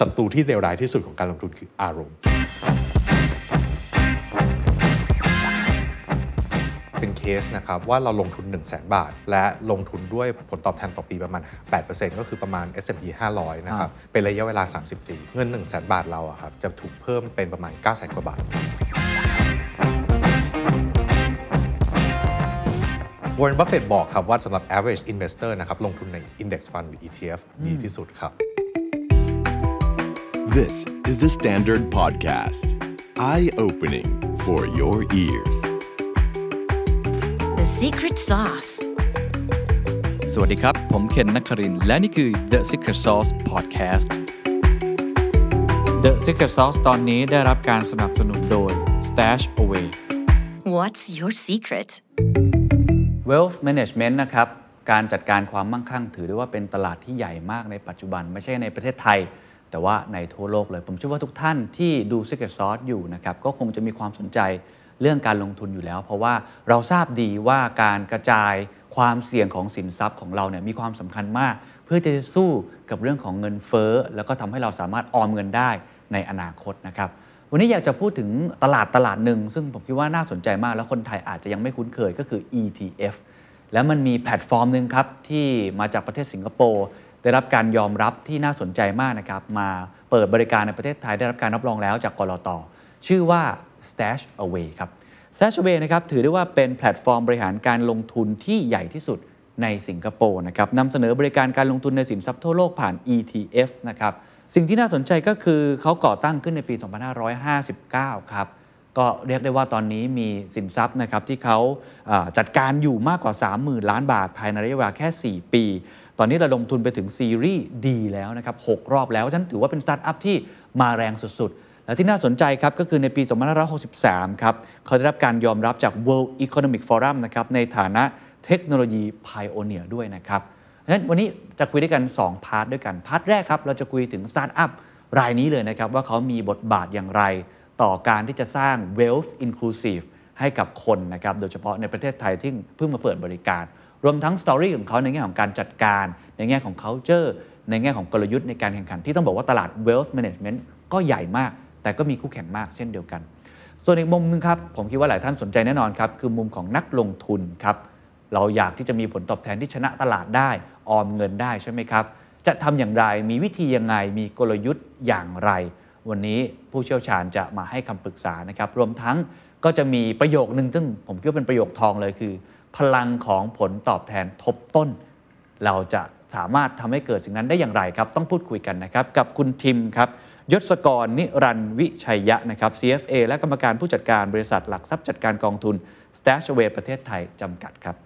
ศัตรูที่เลวร้ายที่สุดของการลงทุนคืออารมณ์ เป็นเคสนะครับว่าเราลงทุน 1 0 0 0 0 บาท และลงทุนด้วยผลตอบแทนต่อปีประมาณ 8%ก็คือประมาณ S&P 500 นะครับ เป็นระยะเวลา 30 ปี เงิน 1 0 0 0 0 บาทเราอะครับจะถูกเพิ่มเป็นประมาณ 9 0 0 0 0 0กว่าบาทวอร์เรนบัฟเฟตต์บอกครับว่าสำหรับ average investor นะครับลงทุนใน index fund หรือ ETF ดีที่สุดครับ This is the Standard Podcast. Eye opening for your ears. The secret sauce. สวัสดีครับ ผมเคนนักครินทร์และนี่คือ The Secret Sauce Podcast The Secret Sauce ตอนนี้ได้รับการสนับสนุนโดย Stash Away What's your secret? Wealth Management นะครับ การจัดการความมั่งคั่งถือได้ว่าเป็นตลาดที่ใหญ่มากในปัจจุบัน ไม่ใช่ในประเทศไทย แต่ว่าในทั่วโลกเลย ผมเชื่อว่าทุกท่านที่ดู Secret Sauce อยู่นะครับ ก็คงจะมีความสนใจเรื่องการลงทุนอยู่แล้ว เพราะว่าเราทราบดีว่าการกระจายความเสี่ยงของสินทรัพย์ของเราเนี่ยมีความสำคัญมาก เพื่อจะสู้กับเรื่องของเงินเฟ้อ แล้วก็ทำให้เราสามารถออมเงินได้ในอนาคตนะครับวันนี้อยากจะพูดถึงตลาดตลาดหนึ่ง ซึ่งผมคิดว่าน่าสนใจมาก แล้วคนไทยอาจจะยังไม่คุ้นเคยก็คือ ETF แล้วมันมีแพลตฟอร์มหนึ่งครับ ที่มาจากประเทศสิงคโปร์ ได้รับการยอมรับที่น่าสนใจมากนะครับ มาเปิดบริการในประเทศไทยได้รับการรับรองแล้วจากกรอตชื่อว่า Stash Away ครับ Stash Away นะครับถือได้ว่าเป็นแพลตฟอร์มบริหารการลงทุนที่ใหญ่ที่สุดในสิงคโปร์นะครับนำเสนอบริการการลงทุนในสินทรัพย์ทั่วโลกผ่าน ETF นะครับสิ่งที่น่าสนใจก็คือเขาก่อตั้งขึ้นในปี 2559 ครับ ก็เรียกได้ว่าตอนนี้มีสินทรัพย์นะครับที่เขาาจัดการอยู่มากกว่า 30,000 ล้านบาท ภายในระยะเวลาแค่ 4 ปี ตอนนี้เระดมทุนไปถึงซีรีส์ดีแล้วนะครับ6รอบแล้ว ฉะนั้นถือว่าเป็นสตาร์ทอัพที่มาแรงสุดๆ และที่น่าสนใจครับก็คือในปี 2563 ครับเขาได้รับการยอมรับจาก World Economic Forum นะครับในฐานะเทคโนโลยี Pioneer ด้วยนะครับฉะนั้นวันนี้จะคุยด้วยกัน 2 part ด้วยกัน part แรกครับเราจะคุยถึงสตาร์ทอัพรายนี้เลยนะครับว่าเขามีบทบาทอย่างไร ต่อการที่จะสร้าง wealth inclusive ให้กับคนนะครับโดยเฉพาะในประเทศไทยที่เพิ่งมาเปิดบริการ รวมทั้ง story ของเขาในแง่ของการจัดการ ในแง่ของ culture ในแง่ของกลยุทธ์ในการแข่งขันที่ต้องบอกว่าตลาด wealth management ก็ใหญ่มาก แต่ก็มีคู่แข่งมากเช่นเดียวกัน ส่วนอีกมุมหนึงครับผมคิดว่าหลายท่านสนใจแน่นอนครับคือมุมของนักลงทุนครับเราอยากที่จะมีผลตอบแทนที่ชนะตลาดได้ออมเงินได้ใช่ไหมครับจะทำอย่างไรมีวิธียังไงมีกลยุทธ์อย่างไร วันนี้ผู้เชี่ยวชาญจะมาให้คำปรึกษานะครับรวมทั้งก็จะมีประโยคนึงซึ่งผมคิดว่าเป็นประโยคทองเลยคือ พลังของผลตอบแทนทบต้น เราจะสามารถทำให้เกิดสิ่งนั้นได้อย่างไรครับ ต้องพูดคุยกันนะครับ กับคุณทิมครับยศกรนิรันวิชัยยะนะครับ CFA และกรรมการผู้จัดการบริษัทหลักทรัพย์จัดการกองทุน Stashaway ประเทศไทยจำกัดครับ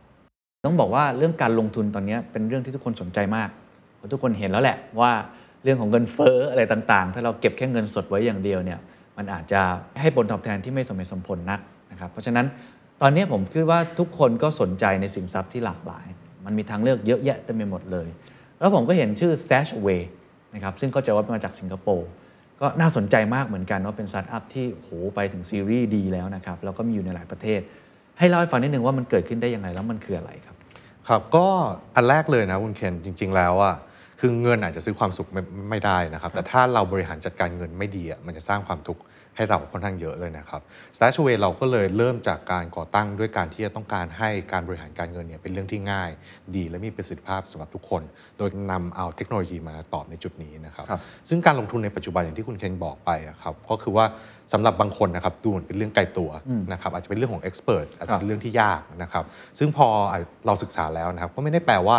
ต้องบอกว่าเรื่องการลงทุนตอนนี้เป็นเรื่องที่ทุกคนสนใจมากเพราะทุกคนเห็นแล้วแหละว่าเรื่องของเงินเฟ้ออะไรต่างๆ ถ้าเราเก็บแค่เงินสดไว้อย่างเดียวเนี่ยมันอาจจะให้ผลตอบแทนที่ไม่สมเหตุสมผลนักนะครับเพราะฉะนั้น ตอนนี้ผมคิดว่าทุกคนก็สนใจในสินทรัพย์ที่หลากหลาย มันมีทางเลือกเยอะแยะเต็มไปหมดเลย แล้วผมก็เห็นชื่อ Stash Away นะครับซึ่งก็จะว่ามาจากสิงคโปร์ก็น่าสนใจมากเหมือนกันว่าเป็นสตาร์ทอัพที่โหไปถึงซีรีส์ดีแล้วนะครับแล้วก็มีอยู่ในหลายประเทศ ให้เล่าให้ฟังนิดนึงว่ามันเกิดขึ้นได้ยังไงแล้วมันคืออะไรครับ ครับก็อันแรกเลยนะคุณเคนจริง ๆ แล้วอะคือเงินอาจจะซื้อความสุขไม่ไม่ได้นะครับ แต่ถ้าเราบริหารจัดการเงินไม่ดีอะมันจะสร้างความทุกข์ ให้เราค่อนข้างเยอะเลยนะครับ Stashaway เราก็เลยเริ่มจากการก่อตั้งด้วยการที่จะต้องการให้การบริหารการเงินเนี่ยเป็นเรื่องที่ง่าย ดีและมีประสิทธิภาพสำหรับทุกคน โดยนำเอาเทคโนโลยีมาตอบในจุดนี้นะครับครับซึ่งการลงทุนในปัจจุบันอย่างที่คุณเคนบอกไปอะครับก็คือว่าสำหรับบางคนนะครับดูเหมือนเป็นเรื่องไกลตัวนะครับอาจจะเป็นเรื่องของเอ็กซ์เพรสอาจจะเป็นเรื่องที่ยากนะครับซึ่งพอเราศึกษาแล้วนะครับก็ไม่ได้แปลว่า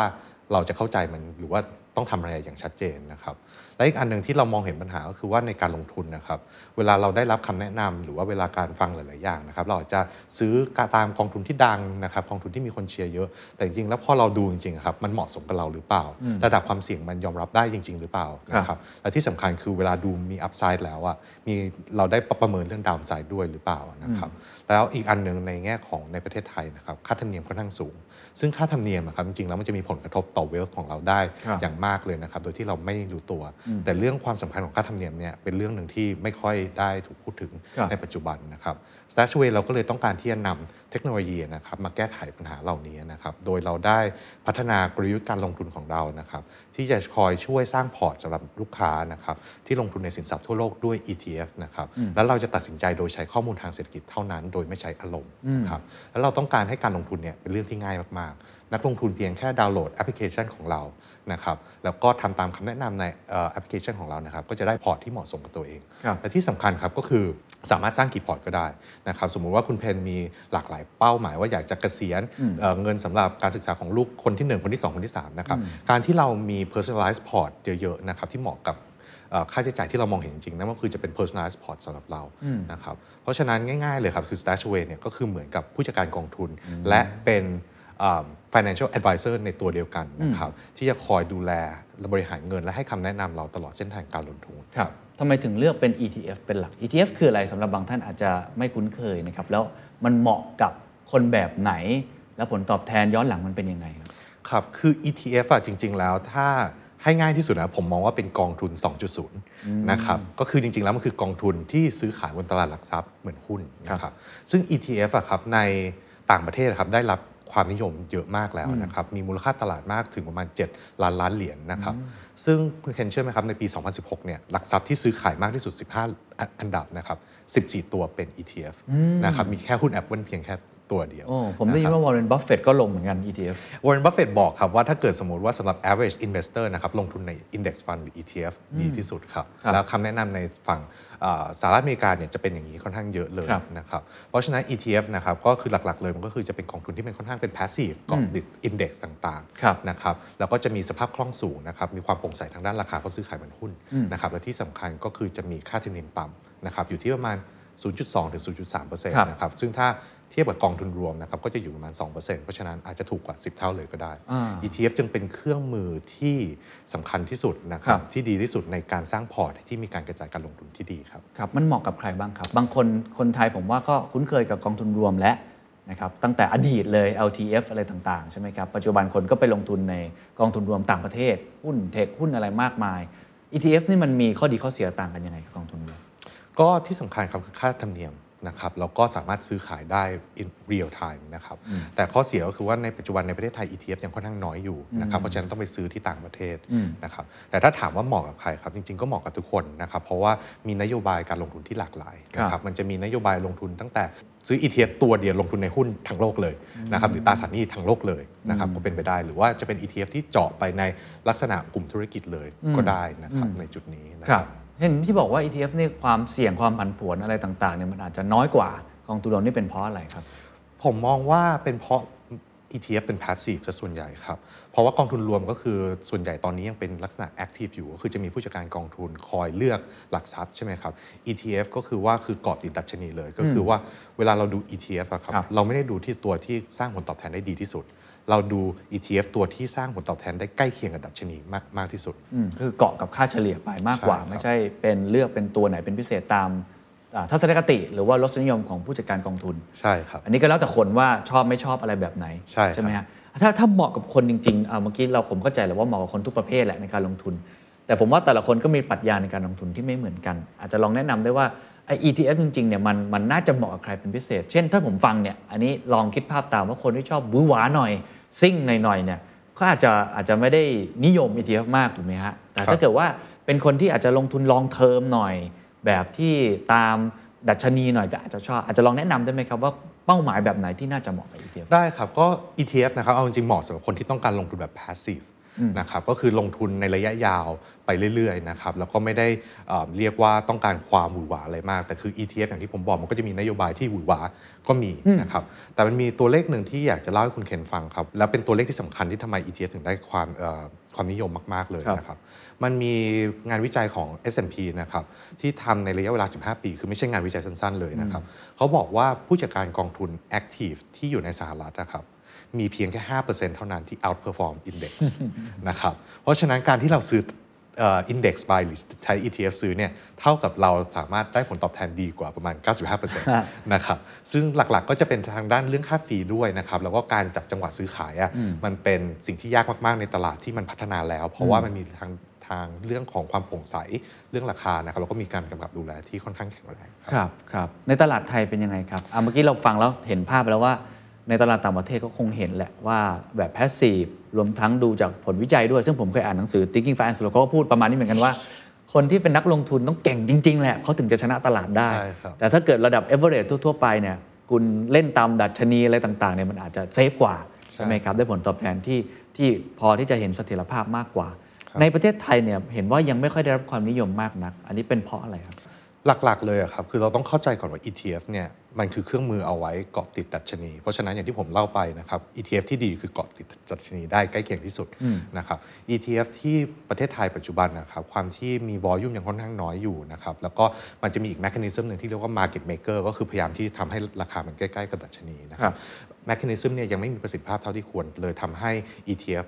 เราจะเข้าใจมันหรือว่าต้องทำอะไรอย่างชัดเจนนะครับ และอีกอันหนึ่งที่เรามองเห็นปัญหาก็คือว่าในการลงทุนนะครับ เวลาเราได้รับคำแนะนำหรือว่าเวลาการฟังหลาย ๆ อย่างนะครับ เราอาจจะซื้อกตามกองทุนที่ดังนะครับกองทุนที่มีคนเชียร์เยอะ แต่จริง ๆ แล้วพอเราดูจริง ๆ ครับ มันเหมาะสมกับเราหรือเปล่า ระดับความเสี่ยงมันยอมรับได้จริง ๆ หรือเปล่านะครับ และที่สำคัญคือเวลาดูมีอัพไซด์แล้วอะมีเราได้ประเมินเรื่องดาวน์ไซด์ด้วยหรือเปล่านะครับ แล้วอีกอันหนึ่งในแง่ของในประเทศไทยนะครับ ค่าธรรมเนียมค่อนข้างสูงซึ่งค่าธรรมเนียมอะครับจริงๆแล้วมันจะมีผลกระทบต่อเวลของเราได้ครับอย่างมากเลยนะครับโดยที่เราไม่รู้ตัว แต่เรื่องความสำคัญของค่าธรรมเนียมเนี่ยเป็นเรื่องหนึ่งที่ไม่ค่อยได้ถูกพูดถึงครับในปัจจุบันนะครับ Stashaway เราก็เลยต้องการที่จะนำ เทคโนโลยีนะครับมาแก้ไขปัญหาเหล่านี้นะครับโดยเราได้พัฒนากลยุทธ์การลงทุนของเรานะครับที่จะคอยช่วยสร้างพอร์ตสำหรับลูกค้านะครับที่ลงทุนในสินทรัพย์ทั่วโลกด้วย ETF นะครับแล้วเราจะตัดสินใจโดยใช้ข้อมูลทางเศรษฐกิจเท่านั้น โดยไม่ใช้อารมณ์นะครับแล้วเราต้องการให้การลงทุนเนี่ยเป็นเรื่องที่ง่ายมากๆ นักลงทุนเพียงแค่ดาวน์โหลดแอปพลิเคชันของเรานะครับแล้วก็ทำตามคำแนะนำในเอ่อแอปพลิเคชันของเรานะครับก็จะได้พอร์ตที่เหมาะสมกับตัวเองครับและที่สำคัญครับก็คือ สามารถสร้างกี่พอร์ตก็ได้นะครับสมมุติว่าคุณเพนมีหลากหลายเป้าหมาย ว่าอยากจะเกษียณเอ่อเงินสำหรับการศึกษาของลูกคนที่ 1 คนที่ 2 คนที่3นะครับการที่เรามี personalized port เยอะๆนะครับที่เหมาะกับเอ่อค่าใช้จ่ายที่เรามองเห็นจริงๆนั่นก็คือจะเป็น personalized port สำหรับเรานะครับเพราะฉะนั้นง่ายๆเลยครับคือ Stashaway เนี่ยก็คือเหมือนกับผู้จัดการกองทุน และเป็นเอ่อ financial advisor ในตัวเดียวกันนะครับที่จะคอยดูแลและบริหารเงินและให้คำแนะนำเราตลอดเส้นทางการลงทุนครับ ทำไมถึงเลือกเป็น ETF เป็นหลัก ETF คืออะไรสำหรับบางท่านอาจจะไม่คุ้นเคยนะครับ แล้วมันเหมาะกับคนแบบไหน แล้วผลตอบแทนย้อนหลังมันเป็นยังไงครับ ครับคือ ETF อะจริง ๆ แล้วถ้าให้ง่ายที่สุดนะผมมองว่าเป็นกองทุน 2.0 นะครับก็คือจริง ๆ แล้วมันคือกองทุนที่ซื้อขายบนตลาดหลักทรัพย์เหมือนหุ้นนะครับซึ่ง ETF อะครับในต่างประเทศอะครับได้รับ ความนิยมเยอะมากแล้วนะครับ มีมูลค่าตลาดมากถึงประมาณ 7 ล้านล้านเหรียญนะครับ ซึ่งคุณเคนเชื่อไหมครับ ในปี 2016 เนี่ย หลักทรัพย์ที่ซื้อขายมากที่สุด 15 อันดับนะครับ 14 ตัวเป็น ETF นะครับ มีแค่หุ้น Apple เพียงแค่ ตัวเดียวโอ้ผมได้ยินว่าวอร์เรนบัฟเฟตก็ลงเหมือนกัน ETF วอร์เรนบัฟเฟตบอกครับว่าถ้าเกิดสมมติว่าสำหรับ average investor นะครับลงทุนใน index fund หรือ ETF ดีที่สุดครับครับแล้วคำแนะนำในฝั่งเอ่อสหรัฐอเมริกาเนี่ยจะเป็นอย่างนี้ค่อนข้างเยอะเลยครับนะครับเพราะฉะนั้น ETF นะครับก็คือหลักๆเลยมันก็คือจะเป็นกองทุนที่เป็นค่อนข้างเป็น passive เกาะติด index ต่างครับๆนะครับแล้วก็จะมีสภาพคล่องสูงนะครับมีความโปร่งใสทางด้านราคาเพราะซื้อขายเหมือนหุ้นนะครับและที่สำคัญก็คือจะมีค่าธรรมเนียมต่ำนะครับอยู่ที่ประมาณ0.2 ถึง 0.3%ครับนะครับ ซึ่งถ้า เทียบกับกองทุนรวมนะครับก็จะอยู่ประมาณ 2%เพราะฉะนั้นอาจจะถูกกว่า 10 เท่าเลยก็ได้อ่า ETF จึงเป็นเครื่องมือที่สำคัญที่สุดนะครัครับบที่ดีที่สุดในการสร้างพอร์ตที่มีการกระจายการลงทุนที่ดีครับครับมันเหมาะกับใครบ้างครับ บางคนคนไทยผมว่าก็คุ้นเคยกับกองทุนรวมและนะครับตั้งแต่อดีตเลย LTF อะไรต่างๆ ใช่ไหมครับ ปัจจุบันคนก็ไปลงทุนในกองทุนรวมต่างประเทศ หุ้นเทคหุ้นอะไรมากมาย ETF นี่มันมีข้อดีข้อเสียต่างกันยังไงกับกองทุนรวมก็ที่สำคัญครับคือค่าธรรมเนียม นะครับแล้วก็สามารถซื้อขายได้ in real time นะครับแต่ข้อเสียก็คือว่าในปัจจุบันในประเทศไทย ETF ยังค่อนข้างน้อยอยู่นะครับเพราะฉะนั้นต้องไปซื้อที่ต่างประเทศนะครับแต่ถ้าถามว่าเหมาะกับใครครับจริงๆก็เหมาะกับทุกคนนะครับเพราะว่ามีนโยบายการลงทุนที่หลากหลายนะคครัรับบมันจะมีนโยบายลงทุนตั้งแต่ซื้อ ETF ตัวเดียวลงทุนในหุ้นทั้งโลกเลยนะครับหรือตราสารหนี้ทั้งโลกเลยนะครับก็เป็นไปได้หรือว่าจะเป็น ETF ที่เจาะไปในลักษณะกลุ่มธุรกิจเลยก็ได้นะครับในจุดนี้นะครับ เห็นที่บอกว่า ETF นี่ความเสี่ยงความผันผวนอะไรต่างๆเนี่ยมันอาจจะน้อยกว่ากองทุนรวมนี่เป็นเพราะอะไรครับ ผมมองว่าเป็นเพราะ ETF เป็น passive ซะส่วนใหญ่ครับ เพราะว่ากองทุนรวมก็คือส่วนใหญ่ตอนนี้ยังเป็นลักษณะ active อยู่ ก็คือจะมีผู้จัดการกองทุนคอยเลือกหลักทรัพย์ใช่ไหมครับ ETF ก็คือว่าคือเกาะติดดัชนีเลย ก็คือว่าเวลาเราดู ETF อะครับครับเราไม่ได้ดูที่ตัวที่สร้างผลตอบแทนได้ดีที่สุด เราดู ETF ตัวที่สร้างผลตอบแทนได้ใกล้เคียงกับดัชนีมากมากที่สุดอืมคือเกาะกับค่าเฉลี่ยไปมากกว่าใช่ครับไม่ใช่เป็นเลือกเป็นตัวไหนเป็นพิเศษตามอ่าทัศนคติหรือว่ารสนิยมของผู้จัดการกองทุนใช่ครับอันนี้ก็แล้วแต่คนว่าชอบไม่ชอบอะไรแบบไหนใช่ครับไหมฮะถ้าถ้าเหมาะกับคนจริงๆอ่าเมื่อกี้เราผมเข้าใจแหล้วว่าเหมาะกับคนทุกประเภทแหละในการลงทุน แต่ผมว่าแต่ละคนก็มีปรัชญาในการลงทุนที่ไม่เหมือนกัน อาจจะลองแนะนำได้ว่า ไอ ETF จริงๆเนี่ยมันมันน่าจะเหมาะกับใครเป็นพิเศษ เช่นถ้าผมฟังเนี่ยอันนี้ลองคิดภาพตามว่าคนที่ชอบบื้อหวาหน่อยซิ่งหน่อยๆเนี่ยก็อาจจะอาจจะไม่ได้นิยม ETF มากถูกไหมฮะแต่ครัถ้าบเกิดว่าเป็นคนที่อาจจะลงทุนลองเทอมหน่อย แบบที่ตามดัชนีหน่อยก็อาจจะชอบอาจจะลองแนะนำได้ไหมครับว่าเป้าหมายแบบไหนที่น่าจะเหมาะกับ ETF ได้ครับก็ ETF นะครับเอาจริงๆเหมาะสำหรับคนที่ต้องการลงทุนแบบ passive นะครับก็คือลงทุนในระยะยาวไปเรื่อยๆนะครับแล้วก็ไม่ได้เอ่อเรียกว่าต้องการความหวือหวาอะไรมาก แต่คือ ETF อย่างที่ผมบอกมันก็จะมีนโยบายที่หวือหวาก็มีนะครับแต่มันมีตัวเลขหนึ่งที่อยากจะเล่าให้คุณเคนฟังครับแล้วเป็นตัวเลขที่สำคัญที่ทำไม ETF ถึงได้ความเอ่อความนิยมมาก ๆ เลยครับนะครับ มันมีงานวิจัยของ S&P นะครับที่ทำในระยะเวลา 15 ปี คือไม่ใช่งานวิจัยสั้น ๆ เลยนะครับเขาบอกว่าผู้จัดการกองทุน Active ที่อยู่ในสหรัฐนะครับ มีเพียงแค่ 5%เท่านั้นที่ outperform index นะครับ เพราะฉะนั้นการที่เราซื้อเอินเด็กซ์ buy หรือใช้ ETF ซื้อเนี่ยเท่ากับเราสามารถได้ผลตอบแทนดีกว่าประมาณ 95%นะครับซึ่งหลักๆก็จะเป็นทางด้านเรื่องค่าฟรีด้วยนะครับแล้วก็การจับจังหวะซื้อขายอะมันเป็นสิ่งที่ยากมากๆในตลาดที่มันพัฒนาแล้ว เพราะว่ามันมีทางทางเรื่องของความโปร่งใสเรื่องราคานะครับแล้วก็มีการกำกับดูแลที่ค่อนข้างแข็งแรงครับครับครับในตลาดไทยเป็นยังไงครับอะเมื่อกี้เราฟังแล้วเห็นภาพไปแล้วว่า ในตลาดต่างประเทศก็คงเห็นแหละว่าแบบแพสซีฟรวมทั้งดูจากผลวิจัยด้วย ซึ่งผมเคยอ่านหนังสือ Thinking Fast and Slow เขาก็พูดประมาณนี้เหมือนกันว่า คนที่เป็นนักลงทุนต้องเก่งจริง ๆ แหละเขาถึงจะชนะตลาดได้ใช่ครับแต่ถ้าเกิดระดับ average ทั่ว ๆ ไปเนี่ยคุณเล่นตามดัชนีอะไรต่างๆเนี่ยมันอาจจะเซฟกว่าใช่ไหมครับได้ผลตอบแทนที่ที่พอที่จะเห็นเสถียรภาพมากกว่า ในประเทศไทยเนี่ยเห็นว่ายังไม่ค่อยได้รับความนิยมมากนัก อันนี้เป็นเพราะอะไรครับ หลักๆ เลยอะครับคือเราต้องเข้าใจก่อนว่า ETF เนี่ยมันคือเครื่องมือเอาไว้เกาะติดดัชนี เพราะฉะนั้นอย่างที่ผมเล่าไปนะครับ ETF ที่ดีคือเกาะติดดัชนีได้ใกล้เคียงที่สุดนะครับ ETF ที่ประเทศไทยปัจจุบันนะครับความที่มี volume ยังค่อนข้างน้อยอยู่นะครับแล้วก็มันจะมีอีก mechanism หนึ่งที่เรียกว่า market maker ก็คือพยายามที่ทำให้ราคามันใกล้ ๆ กับดัชนีนะครับครับ mechanism เนี่ยยังไม่มีประสิทธิภาพเท่าที่ควรเลยทำให้ ETF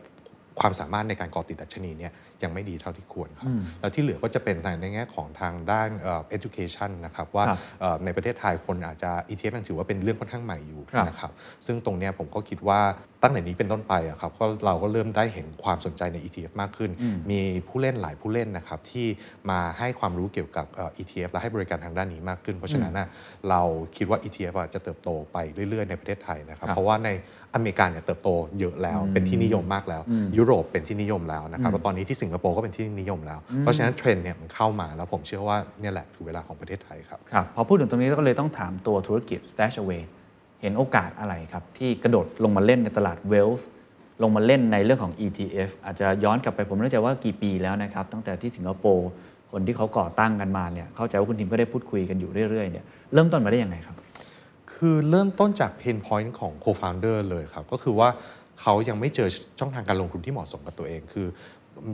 ความสามารถในการเกาะติดดัชนีเนี่ยยังไม่ดีเท่าที่ควรครับแล้วที่เหลือก็จะเป็นในแง่ของทางด้านเอ่อ education นะครับว่าครับเอ่อในประเทศไทยคนอาจจะ ETF ยังถือว่าเป็นเรื่องค่อนข้างใหม่อยู่ครับนะครับซึ่งตรงเนี้ยผมก็คิดว่าตั้งแต่นี้เป็นต้นไปอะครับก็เราก็เริ่มได้เห็นความสนใจใน ETF มากขึ้น มีผู้เล่นหลายผู้เล่นนะครับที่มาให้ความรู้เกี่ยวกับเอ่อ ETF และให้บริการทางด้านนี้มากขึ้น เพราะฉะนั้นน่ะเราคิดว่า ETF อะจะเติบโตไปเรื่อย ๆ ในประเทศไทยนะครับครับเพราะว่าใน อเมริกาเนี่ยเติบโตเยอะแล้ว เป็นที่นิยมมากแล้ว ยุโรปเป็นที่นิยมแล้วนะครับแล้วตอนนี้ที่สิงคโปร์ก็เป็นที่นิยมแล้ว เพราะฉะนั้นเทรนด์เนี่ยมันเข้ามาแล้วผมเชื่อว่าเนี่ยแหละคือเวลาของประเทศไทยครับครับพอพูดถึงตรงนี้ก็เลยต้องถามตัวธุรกิจ StashAway เห็นโอกาสอะไรครับ ที่กระโดดลงมาเล่นในตลาด Wealth ลงมาเล่นในเรื่องของ ETF อาจจะย้อนกลับไปผมไม่แน่ใจว่ากี่ปีแล้วนะครับตั้งแต่ที่สิงคโปร์คนที่เขาก่อตั้งกันมาเนี่ยเข้าใจว่าคุณทีมก็ได้พูดคุยกันอยู่เรื่อยๆเนี่ยเริ่มต้นมาได้ยังไงครับ คือเริ่มต้นจาก pain point ของ co-founder เลยครับ ก็คือว่าเขายังไม่เจอช่องทางการลงทุนที่เหมาะสมกับตัวเอง คือ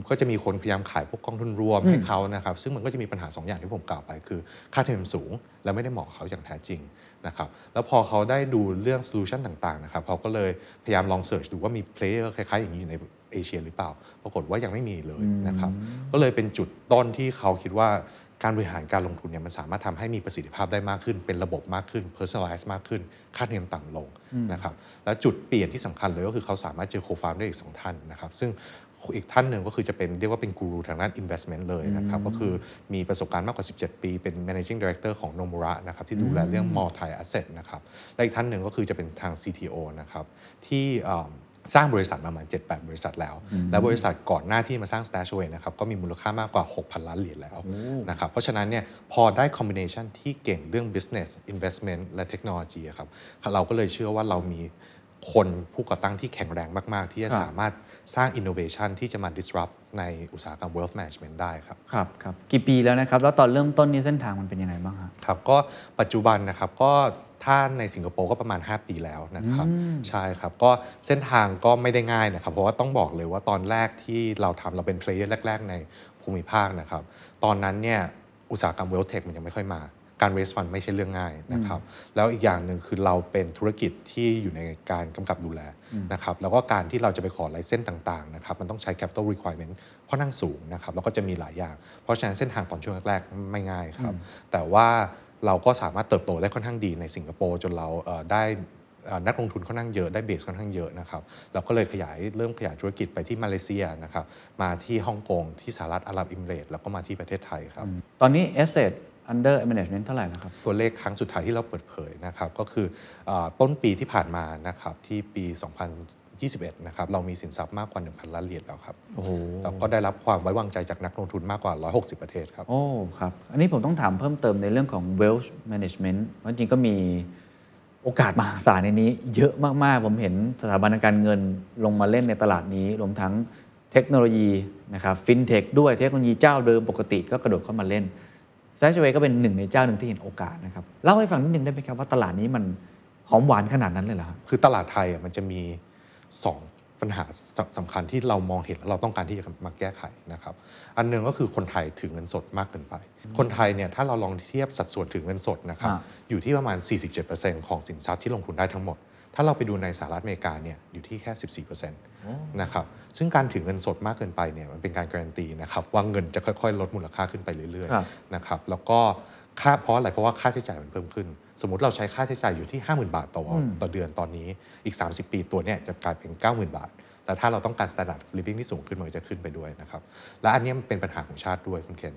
ก็จะมีคนพยายามขายพวกกองทุนรวมให้เขานะครับ ซึ่งมันก็จะมีปัญหา 2 อย่างที่ผมกล่าวไป คือค่าธรรมเนียมสูง และไม่ได้เหมาะกับเขาอย่างแท้จริงนะครับ แล้วพอเขาได้ดูเรื่อง solution ต่างๆนะครับเขาก็เลยพยายามลอง search ดูว่ามี player คล้ายๆอย่างนี้อยู่ในเอเชียหรือเปล่า ปรากฏว่ายังไม่มีเลยนะครับ ก็เลยเป็นจุดต้นที่เขาคิดว่า การบริหารการลงทุนเนี่ยมันสามารถทำให้มีประสิทธิภาพได้มากขึ้น เป็นระบบมากขึ้น personalize มากขึ้น ค่าธรรมเนียมต่ำลงนะครับแล้วจุดเปลี่ยนที่สำคัญเลยก็คือเขาสามารถเจอโคฟาวได้อีกสองท่านนะครับซึ่งอีกท่านหนึ่งก็คือจะเป็นเรียกว่าเป็นกูรูทางด้าน investment เลยนะครับก็คือมีประสบการณ์มากกว่า 17 ปี เป็น managing director ของ Nomura นะครับที่ดูแลเรื่อง multi asset นะครับและอีกท่านหนึ่งก็คือจะเป็นทาง CTO นะครับที่เอ่อ สร้างบริษัทมาประมาณ 7-8 บริษัทแล้ว และบริษัทก่อนหน้าที่มาสร้าง Stashaway นะครับก็มีมูลค่ามากกว่า 6,000 ล้านเหรียญแล้วนะครับเพราะฉะนั้นเนี่ยพอได้ combination ที่เก่งเรื่อง business investment และเทคโนโลยีครับเราก็เลยเชื่อว่าเรามีคนผู้ก่อตั้งที่แข็งแรงมาก ๆ ที่จะครับสามารถสร้าง innovation ที่จะมา disrupt ในอุตสาหกรรม wealth management ได้ครับ ครับครับ กี่ปีแล้วนะครับ แล้วตอนเริ่มต้นนี่เส้นทางมันเป็นยังไงบ้างฮะครับ ก็ปัจจุบันนะครับ ก็ ถ้าในสิงคโปร์ก็ประมาณ 5 ปีแล้วนะครับ ใช่ครับ ก็เส้นทางก็ไม่ได้ง่ายนะครับ เพราะว่าต้องบอกเลยว่าตอนแรกที่เราทำเราเป็น player แรก ๆ ในภูมิภาคนะครับ ตอนนั้นเนี่ยอุตสาหกรรมเวลเทคมันยังไม่ค่อยมาการ raise fund ไม่ใช่เรื่องง่ายนะครับ แล้วอีกอย่างหนึ่งคือเราเป็นธุรกิจที่อยู่ในการกำกับดูแลนะครับ แล้วก็การที่เราจะไปขอไลเส้นต่างๆนะครับ มันต้องใช้ capital requirement ค่อนข้างสูงนะครับ แล้วก็จะมีหลายอย่าง เพราะฉะนั้นเส้นทางตอนช่วงแรกๆไม่ง่ายครับ แต่ว่า เราก็สามารถเติบโตได้ค่อนข้างดีในสิงคโปร์จนเราเอ่อได้เอ่อนักลงทุนค่อนข้างเยอะได้เบสค่อนข้างเยอะนะครับเราก็เลยขยายเริ่มขยายธุรกิจไปที่มาเลเซียนะครับมาที่ฮ่องกงที่สหรัฐอาหรับเอมิเรตส์แล้วก็มาที่ประเทศไทยครับตอนนี้ asset under management เท่าไหร่แล้วครับ ตัวเลขครั้งสุดท้ายที่เราเปิดเผยนะครับก็คือเออต้นปีที่ผ่านมานะครับที่ปี 2021 นะครับ เรามีสินทรัพย์มากกว่า 1,000 ล้านเหรียญแล้วครับโอ้โหแล้วก็ได้รับความไว้วางใจจากนักลงทุนมากกว่า 160 ประเทศครับ โอ้ ครับ อันนี้ผมต้องถามเพิ่มเติมในเรื่องของ wealth management เพราะจริงๆก็มีโอกาสมหาศาลในนี้ เยอะมาก ๆ ผมเห็นสถาบันการเงินลงมาเล่นในตลาดนี้ รวมทั้งเทคโนโลยีนะครับฟินเทคด้วยเทคโนโลยีเจ้าเดิมปกติก็กระโดดเข้ามาเล่น s a s h w a y ก็เป็นหนึ่งในเจ้าหนึ่งที่เห็นโอกาสนะครับเล่าให้ฟังนิดนึงได้ไหมครับว่าตลาดนี้มันหอมหวานขนาดนั้นเลยเหรอครับคือตลาดไทยอะมันจะมี 2 ปัญหาสสำคัญที่เรามองเห็นแล้วเราต้องการที่จะมาแก้ไขนะครับ อันหนึ่งก็คือคนไทยถือเงินสดมากเกินไป คนไทยเนี่ยถ้าเราลองเทียบสัดส่วนถือเงินสดนะครับอ่าอยู่ที่ประมาณ 47%ของสินทรัพย์ที่ลงทุนได้ทั้งหมดถ้าเราไปดูในสหรัฐอเมริกาเนี่ยอยู่ที่แค่ 14%นะครับ ซึ่งการถือเงินสดมากเกินไปเนี่ยมันเป็นการการันตีนะครับว่าเงินจะค่อยๆ ลดมูลค่าขึ้นไปเรื่อยครับๆนะครับ แล้วก็ ค่าเพราะอะไรเพราะว่าค่าใช้จ่ายมันเพิ่มขึ้น สมมติเราใช้ค่าใช้จ่ายอยู่ที่ 50,000 บาทต่ออต่อเดือนตอนนี้อีก 30 ปีตัวเนี่ยจะกลายเป็น 90,000 บาท แต่แล้วถ้าเราต้องการ standard living ที่สูงขึ้นมันก็จะขึ้นไปด้วยนะครับและอันเนี้ยมันเป็นปัญหาของชาติด้วยคุณเคน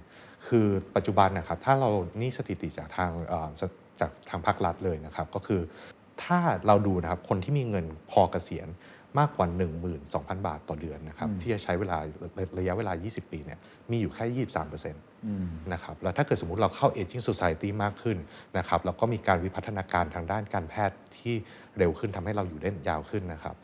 คือปัจจุบันนะครับถ้าเรานี่สถิติจากทางเอ่อจากทางภาครัฐเลยนะครับก็คือถ้าเราดูนะครับคนที่มีเงินพอเกษียณมากกว่า 12,000 บาทต่อเดือนนะครับที่จะใช้เวลาระยะเวลา 20 ปีเนี่ยมีอยู่แค่ 23% นะครับแล้วถ้าเกิดสมมุติเราเข้า aging society มากขึ้นนะครับแล้วก็มีการวิพัฒนาการทางด้านการแพทย์ที่เร็วขึ้นทำให้เราอยู่ได้ยาวขึ้นนะครับ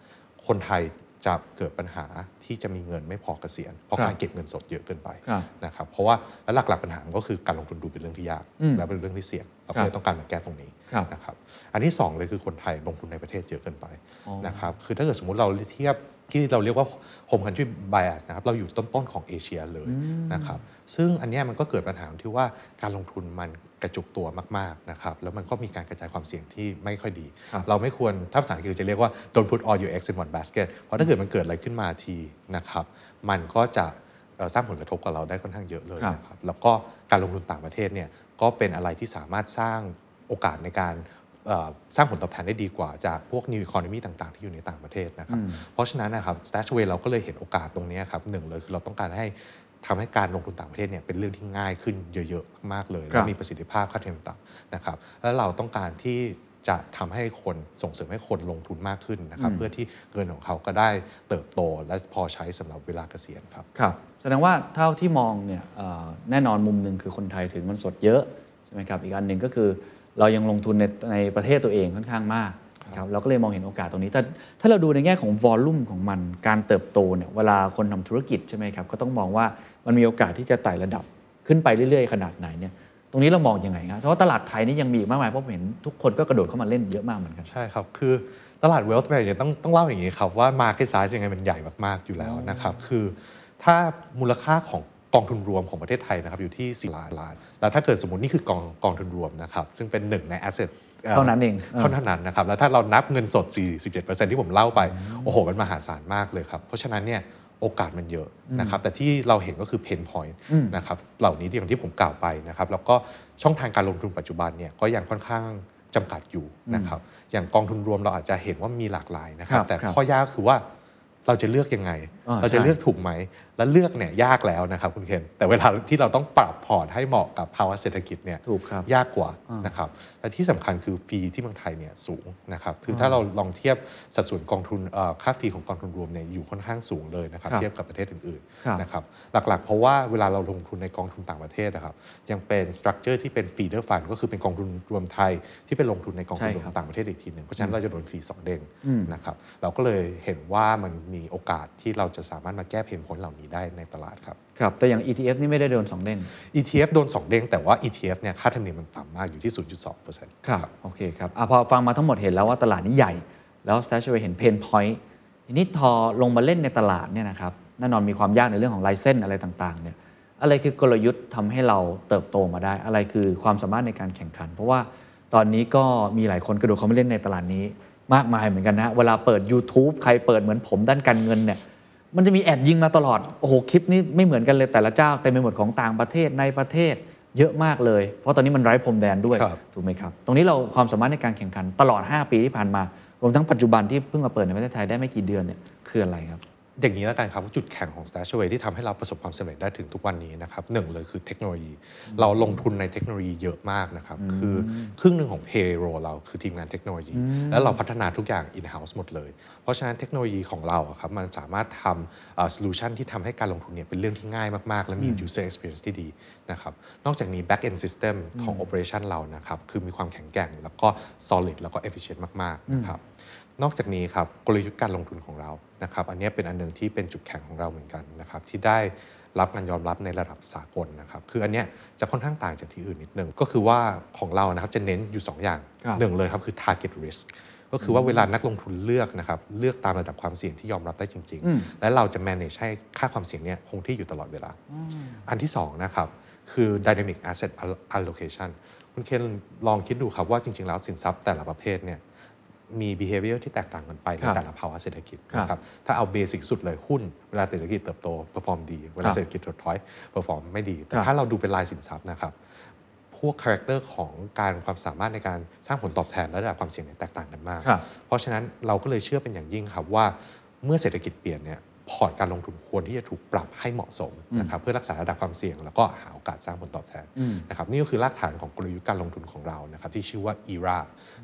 คนไทยจะเกิดปัญหาที่จะมีเงินไม่พอเกษียณเพราะครับการเก็บเงินสดเยอะเกินไปครับนะครับเพราะว่าแล้วหลักๆปัญหามันก็คือการลงทุนดูเป็นเรื่องที่ยากอืมและเป็นเรื่องที่เสี่ยงเราครัก็บเลยต้องการมาแก้ตรงนี้ครับนะครับอันที่สองเลยคือคนไทยลงทุนในประเทศเยอะเกินไปอ๋อนะครับคือถ้าเกิดสมมุติเราเทียบ ที่เราเรียกว่า home country bias นะครับเราอยู่ต้นๆของเอเชียเลยนะครับซึ่งอันเนี้ยมันก็เกิดปัญหาที่ว่าการลงทุนมันกระจุกตัวมากๆนะครับแล้วมันก็มีการกระจายความเสี่ยงที่ไม่ค่อยดีครับเราไม่ควรถ้าภาษาอังกฤษจะเรียกว่า don't put all your eggs in one basket เพราะถ้าเกิดมันเกิดอะไรขึ้นมาทีนะครับมันก็จะเอ่อสร้างผลกระทบกับเราได้ค่อนข้างเยอะเลยครับนะครับแล้วก็การลงทุนต่างประเทศเนี่ยก็เป็นอะไรที่สามารถสร้างโอกาสในการเอ่อ สร้างผลตอบแทนได้ดีกว่าจากพวก new economy ต่างๆ ที่อยู่ในต่างประเทศนะครับ เพราะฉะนั้นนะครับ Stashaway เราก็เลยเห็นโอกาสตรงเนี้ยครับหนึ่งเลยคือเราต้องการให้ทำให้การลงทุนต่างประเทศเนี่ยเป็นเรื่องที่ง่ายขึ้นเยอะๆมากๆเลยครัและบมีประสิทธิภาพค่าเทอมต่ำนะครับ แล้วเราต้องการที่จะทำให้คนส่งเสริมให้คนลงทุนมากขึ้นนะครับ เพื่อที่เงินของเขาก็ได้เติบโต และพอใช้สำหรับเวลาเกษียณครับครับ แสดงว่าเท่าที่มองเนี่ยเอ่อแน่นอนมุมหนึ่งคือคนไทยถือเงินสดเยอะใช่ไหมครับอีกอันหนึ่งก็คือ เรายังลงทุนในในประเทศตัวเองค่อนข้างมากนะครับเราก็เลยมองเห็นโอกาสตรงนี้แต่ถ้าเราดูในแง่ของวอลลุ่มของมัน การเติบโตเนี่ยเวลาคนทำธุรกิจใช่ไหมครับก็ต้องมองว่ามันมีโอกาสที่จะไต่ระดับขึ้นไปเรื่อยๆ ขนาดไหนเนี่ยตรงนี้เรามองยังไงครับเพราะว่าตลาดไทยนี่ยังมีอีกมากมายเพราะผมเห็นทุกคนก็กระโดดเข้ามาเล่นเยอะมากเหมือนกัน ใช่ครับ คือตลาด wealth management ต้องต้องเล่าอย่างนี้ครับว่า market size ยังไงมันใหญ่มากๆอยู่แล้วนะครับ คือถ้ามูลค่าของ กองทุนรวมของประเทศไทยนะครับอยู่ที่4ล้านล้าน แล้วถ้าเกิดสมมตินี่คือกองกองทุนรวมนะครับซึ่งเป็นหนึ่งใน asset เท่านั้นเองเท่านั้นนะครับแล้วถ้าเรานับเงินสด 47%ที่ผมเล่าไป โอ้โห มันมหาศาลมากเลยครับ เพราะฉะนั้นเนี่ยโอกาสมันเยอะนะครับแต่ที่เราเห็นก็คือเพนพอยต์นะครับเหล่านี้ที่อย่างที่ผมกล่าวไปนะครับแล้วก็ช่องทางการลงทุนปัจจุบันเนี่ยก็ยังค่อนข้างจำกัดอยู่นะครับอย่างกองทุนรวมเราอาจจะเห็นว่ามีหลากหลายนะครับครับแต่ครับข้อยากคือว่าเราจะเลือกยังไงอ่า เราจะใช่เลือกถูกไหม และเลือกเนี่ยยากแล้วนะครับคุณเคนแต่เวลาที่เราต้องปรับพอร์ตให้เหมาะกับภาวะเศรษฐกิจเนี่ยถูกครับยากกว่านะครับและที่สำคัญคือฟรีที่เมืองไทยเนี่ยสูงนะครับคือถ้าเราลองเทียบสัดส่วนกองทุนเอ่อค่าฟรีของกองทุนรวมเนี่ยอยู่ค่อนข้างสูงเลยนะครับครับเทียบกับประเทศอื่นครับๆนะครับหลักๆ เพราะว่าเวลาเราลงทุนในกองทุนต่างประเทศนะครับยังเป็น structure ที่เป็น feeder fund ก็คือเป็นกองทุนรวมไทยที่เป็นลงทุนในกองทุนรวมใช่ครับต่างประเทศอีกทีหนึ่งเพราะฉะนั้นเราจะโดน fee สองเด้งนะครับเราก็เลยเห็นว่ามันมีโอกาสที่เราจะสามารถมาแก้ pain point เหล่านี้ได้ในตลาดครับครับ แต่อย่าง ETF นี่ไม่ได้โดนสองเด้ง ETF โดน 2 เด้ง แต่ว่า ETF เนี่ยค่าธรรมเนียมมันต่ำมากอยู่ที่ 0.2%ครับ โอเคครับอะพอฟังมาทั้งหมดเห็นแล้วว่าตลาดนี้ใหญ่ แล้ว s t a s h a w a y เห็น pain point ทีนี้พอลงมาเล่นในตลาดเนี่ยนะครับแน่นอนมีความยากในเรื่องของลายเส้นอะไรต่างๆเนี่ยอะไรคือกลยุทธ์ทำให้เราเติบโตมาได้ อะไรคือความสามารถในการแข่งขัน เพราะว่าตอนนี้ก็มีหลายคนกระโดดเข้ามาเล่นในตลาดนี้มากมายเหมือนกันนะ เวลาเปิด YouTube ใครเปิดเหมือนผมด้านการเงินเนี่ย มันจะมีแอดยิงมาตลอด โอ้โห คลิปนี้ไม่เหมือนกันเลยแต่ละเจ้าเต็มไปหมดของต่างประเทศในประเทศเยอะมากเลย เพราะตอนนี้มันไร้พรมแดนด้วยครับถูกไหมครับ ตรงนี้เราความสามารถในการแข่งขันตลอด 5 ปีที่ผ่านมา รวมทั้งปัจจุบันที่เพิ่งมาเปิดในประเทศไทยได้ไม่กี่เดือนเนี่ยคืออะไรครับ อย่างนี้แล้วกันครับว่าจุดแข็งของ Stashaway ที่ทำให้เราประสบความสำเร็จได้ถึงทุกวันนี้นะครับหนึ่งเลยคือเทคโนโลยี เราลงทุนในเทคโนโลยีเยอะมากนะครับคือครึ่งหนึ่งของ payroll เราคือทีมงานเทคโนโลยี แล้วเราพัฒนาทุกอย่าง in-house หมดเลย เพราะฉะนั้นเทคโนโลยีของเราอะครับมันสามารถทำ solution ที่ทำให้การลงทุนเนี่ยเป็นเรื่องที่ง่ายมาก ๆ และมี user experience ที่ดีนะครับนอกจากนี้ back end system ของ operation เรานะครับคือมีความแข็งแกร่งแล้วก็ solid แล้วก็ efficient มากๆนะครับ นอกจากนี้ครับกลยุทธ์การลงทุนของเรานะครับอันนี้เป็นอันหนึงที่เป็นจุดแข็งของเราเหมือนกันนะครับที่ได้รับการยอมรับในระดับสากลนะครับคืออันเนี้ยจะค่อนข้างต่างจากที่อื่นนิดนึงก็คือว่าของเรานะครับจะเน้นอยู่ 2 อย่างครับหนึ่งเลยครับคือ target risk ก็คือว่าเวลานักลงทุนเลือกนะครับเลือกตามระดับความเสี่ยงที่ยอมรับได้จริง ๆ และเราจะ manage ให้ค่าความเสี่ยงเนี่ยคงที่อยู่ตลอดเวลา อันที่สองนะครับคือ dynamic asset allocation คุณเพนลองคิดดูครับว่าจริง ๆ แล้วสินทรัพย์แต่ละประเภทเนี่ย มี behavior ที่แตกต่างกันไปในครับแต่ละภาวะเศรษฐกิจครับนะครับถ้าเอา basic สุดเลยหุ้น เวลาเศรษฐกิจเติบโต perform ดี เวลาครับเศรษฐกิจถดถอย perform ไม่ดี แต่ครับถ้าเราดูเป็นรายสินทรัพย์นะครับพวก character ของการความสามารถในการสร้างผลตอบแทนและระดับความเสี่ยงเนี่ยแตกต่างกันมากครับเพราะฉะนั้นเราก็เลยเชื่อเป็นอย่างยิ่งครับว่าเมื่อเศรษฐกิจเปลี่ยนเนี่ยพอร์ตการลงทุนควรที่จะถูกปรับให้เหมาะสมนะครับเพื่อรักษาระดับความเสี่ยง แล้วก็หาโอกาสสร้างผลตอบแทนนะครับนี่ก็คือรากฐานของกลยุทธ์การลงทุนของเรานะครับที่ชื่อว่า ERAA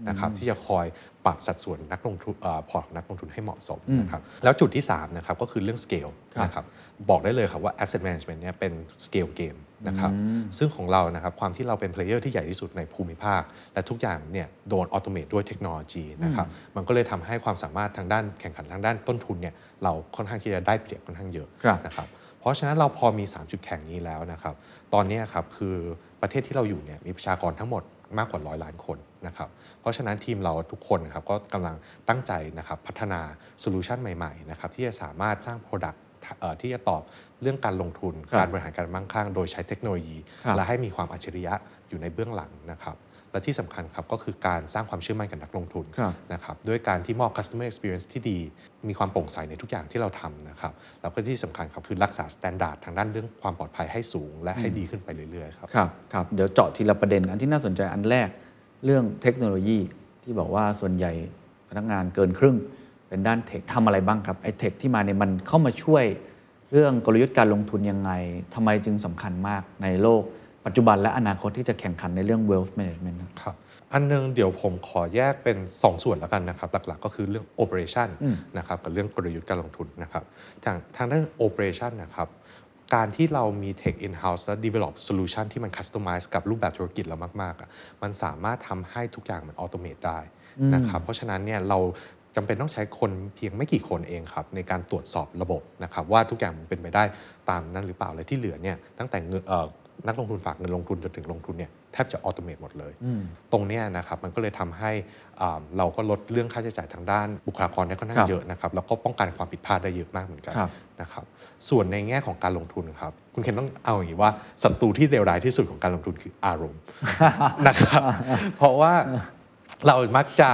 นะครับที่จะคอย ปรับสัดส่วนนักลงทุนเอ่อพอร์ตของนักลงทุนให้เหมาะสมนะครับแล้วจุดที่3นะครับก็คือเรื่อง scale นะครับบอกได้เลยครับว่า asset management เนี่ยเป็น scale game นะครับซึ่งของเรานะครับความที่เราเป็น player ที่ใหญ่ที่สุดในภูมิภาค และทุกอย่างเนี่ยโดน automate ด้วยเทคโนโลยีนะครับมันก็เลยทำให้ความสามารถทางด้านแข่งขันทางด้านต้นทุนเนี่ยเราค่อนข้างที่จะได้เปรียบค่อนข้างเยอะครับนะครับเพราะฉะนั้นเราพอมี 3 จุดแข่งนี้แล้วนะครับตอนนี้ครับคือประเทศที่เราอยู่เนี่ยมีประชากรทั้งหมดมากกว่าร้อยล้านคน นะครับเพราะฉะนั้นทีมเราทุกคนนะครับก็กำลังตั้งใจนะครับพัฒนาโซลูชันใหม่ๆนะครับที่จะสามารถสร้าง Product เอ่อที่จะตอบเรื่องการลงทุนครับการบริหารการมั่งคั่ง โดยใช้เทคโนโลยีครับและให้มีความอัจฉริยะอยู่ในเบื้องหลังนะครับและที่สำคัญครับก็คือการสร้างความเชื่อมั่นกับนักลงทุนครับนะครับด้วยการที่มอบ customer experience ที่ดี มีความโปร่งใสในทุกอย่างที่เราทำนะครับแล้วก็ที่สำคัญครับคือรักษา standard ทางด้านเรื่องความปลอดภัยให้สูง และให้ดีขึ้นไปเรื่อยๆครับครับครับเดี๋ยวเจาะทีละประเด็นอันที่น่าสนใจอันแรก เรื่องเทคโนโลยีที่บอกว่าส่วนใหญ่พนักงานเกินครึ่ง เป็นด้านเทคทำอะไรบ้างครับไอ้เทคที่มาเนี่ยมันเข้ามาช่วยเรื่องกลยุทธ์การลงทุนยังไงทำไมจึงสำคัญมากในโลกปัจจุบันและอนาคตที่จะแข่งขันในเรื่อง wealth management ครับครับ อันหนึงเดี๋ยวผมขอแยกเป็น 2 ส่วนแล้วกันนะครับ หลักๆ ก็คือเรื่อง operation นะครับกับเรื่องกลยุทธ์การลงทุนนะครับทางทางด้าน operation นะครับ การที่เรามี tech in house และ develop solution ที่มัน customize กับรูปแบบธุรกิจเรามากๆอะมันสามารถทำให้ทุกอย่างมัน automate ได้นะครับ เพราะฉะนั้นเนี่ยเราจำเป็นต้องใช้คนเพียงไม่กี่คนเองครับในการตรวจสอบระบบนะครับว่าทุกอย่างมันเป็นไปได้ตามนั้นหรือเปล่า และที่เหลือเนี่ยตั้งแต่เงิ นเอ่อนักลงทุนฝากเงินลงทุนจนถึงลงทุนเนี่ยแทบจะออโตเมตหมดเลย ตรงเนี้ยนะครับมันก็เลยทำให้อ่าเราก็ลดเรื่องค่าใช้จ่ายทางด้านบุคลากรได้ค่อนข้าครังบเยอะนะครับแล้วก็ป้องกันความผิดพลาดได้เยอะมากเหมือนกันครับนะครับส่วนในแง่ของการลงทุนครับคุณเคนต้องเอาอย่างนี้ว่าศัตรูที่เลวร้ายที่สุดของการลงทุนคืออารมณ์นะครับเพราะว่า เรามักจะ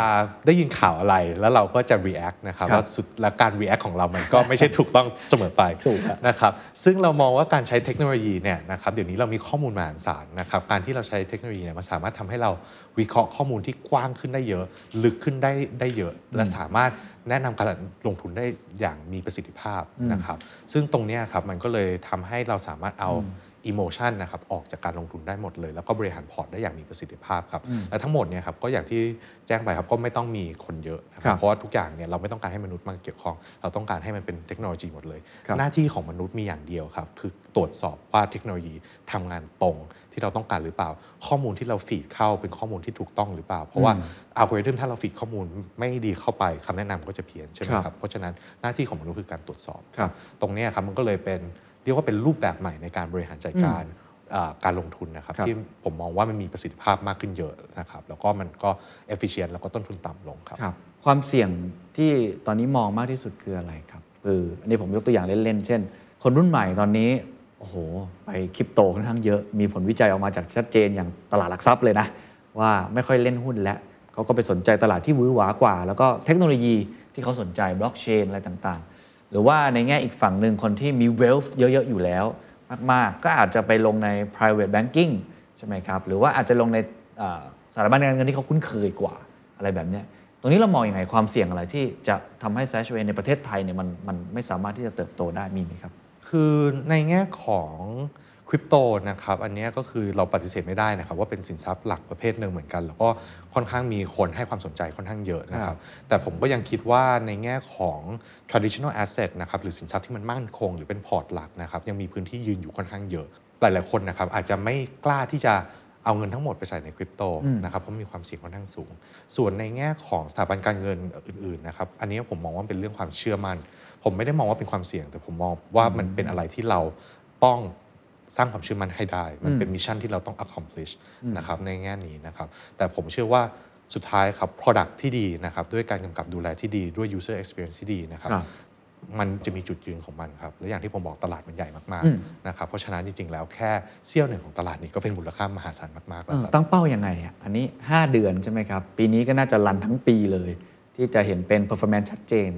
ได้ยินข่าวอะไรแล้วเราก็จะ react นะครับครับว่าสุดแล้วการ react ของเรามันก็ไม่ใช่ถูกต้องเสมอไปถูกครับนะครับซึ่งเรามองว่าการใช้เทคโนโลยีเนี่ยนะครับเดี๋ยวนี้เรามีข้อมูลมหาศาลนะครับการที่เราใช้เทคโนโลยีเนี่ยมันสามารถทำให้เราวิเคราะห์ข้อมูลที่กว้างขึ้นได้เยอะ ลึกขึ้นได้ได้เยอะ และสามารถแนะนำการลงทุนได้อย่างมีประสิทธิภาพนะครับซึ่งตรงเนี้ยครับมันก็เลยทำให้เราสามารถเอา อิโมชันนะครับออกจากการลงทุนได้หมดเลย แล้วก็บริหารพอร์ตได้อย่างมีประสิทธิภาพครับและทั้งหมดเนี่ยครับก็อย่างที่แจ้งไปครับก็ไม่ต้องมีคนเยอะนะคครัรับบเพราะว่าทุกอย่างเนี่ยเราไม่ต้องการให้มนุษย์มาเกี่ยวข้อง เราต้องการให้มันเป็นเทคโนโลยีหมดเลยครับหน้าที่ของมนุษย์มีอย่างเดียวครับคือตรวจสอบว่าเทคโนโลยีทำงานตรงที่เราต้องการหรือเปล่า ข้อมูลที่เราฟีดเข้าเป็นข้อมูลที่ถูกต้องหรือเปล่า เพราะว่าอัลกอริทึมถ้าเราฟีดข้อมูลไม่ดีเข้าไปคำแนะนำก็จะเพี้ยนใช่ไหมครับครับเพราะฉะนั้นหน้าที่ของมนุษย์คือการตรวจสอบครับตรงเนี้ยครับมันก็เลยเป็น เรียกว่าเป็นรูปแบบใหม่ในการบริหารจัดการอ่าการลงทุนนะครับครับที่ผมมองว่ามันมีประสิทธิภาพมากขึ้นเยอะนะครับแล้วก็มันก็ efficient แล้วก็ต้นทุนต่ำลงครับครับความเสี่ยงที่ตอนนี้มองมากที่สุดคืออะไรครับคืออันนี้ผมยกตัวอย่างเล่นๆเช่น คนรุ่นใหม่ตอนนี้โอ้โหไปคริปโตค่อนข้างเยอะ มีผลวิจัยออกมาจากชัดเจนอย่างตลาดหลักทรัพย์เลยนะ ว่าไม่ค่อยเล่นหุ้นแล้วเขาก็ไปสนใจตลาดที่หวือหวากว่า แล้วก็เทคโนโลยีที่เขาสนใจบล็อกเชนอะไรต่างๆ หรือว่าในแง่อีกฝั่งหนึ่งคนที่มี wealth เยอะ ๆ อยู่แล้ว มาก ๆ ก็อาจจะไปลงใน private banking ใช่ไหมครับ หรือว่าอาจจะลงในสถาบันการเงินที่เขาคุ้นเคยกว่าอะไรแบบนี้ตรงนี้เรามองอยังไงความเสี่ยงอะไรที่จะทำให้ s a ชเวในประเทศไทยเนี่ยมันมันไม่สามารถที่จะเติบโตได้มีไหมครับ คือในแง่ของ คริปโตนะครับอันเนี้ยก็คือเราปฏิเสธไม่ได้นะครับว่าเป็นสินทรัพย์หลักประเภทหนึ่งเหมือนกัน แล้วก็ค่อนข้างมีคนให้ความสนใจค่อนข้างเยอะนะครับแต่ผมก็ยังคิดว่าในแง่ของ traditional asset นะครับหรือสินทรัพย์ที่มันมั่นคง หรือเป็นพอร์ตหลักนะครับยังมีพื้นที่ยืนอยู่ค่อนข้างเยอะ หลาย ๆ คนนะครับอาจจะไม่กล้าที่จะเอาเงินทั้งหมดไปใส่ในคริปโตนะครับเพราะมีความเสี่ยงค่อนข้างสูง ส่วนในแง่ของสถาบันการเงินอื่นๆนะครับอันนี้ผมมองว่าเป็นเรื่องความเชื่อมั่น ผมไม่ได้มองว่าเป็นความเสี่ยง แต่ผมมองว่ามันเป็นอะไรที่เราต้อง สร้างความเชื่อมั่นให้ได้ มันเป็นมิชชั่นที่เราต้อง accomplish นะครับในแง่นี้นะครับ แต่ผมเชื่อว่าสุดท้ายครับ product ที่ดีนะครับ ด้วยการกำกับดูแลที่ดีด้วย user experience ที่ดีนะครับครับมันจะมีจุดยืนของมันครับ และอย่างที่ผมบอกตลาดมันใหญ่มากอืมๆนะครับ เพราะฉะนั้นจริงๆ แล้วแค่เสี้ยวหนึ่งของตลาดนี้ก็เป็นมูลค่ามหาศาลมากๆเอแล้วอครับตั้งเป้ายังไงอะอันนี้ 5 เดือนใช่ไหมครับ ปีนี้ก็น่าจะรันทั้งปีเลย ที่จะเห็นเป็น performance ชัดเจน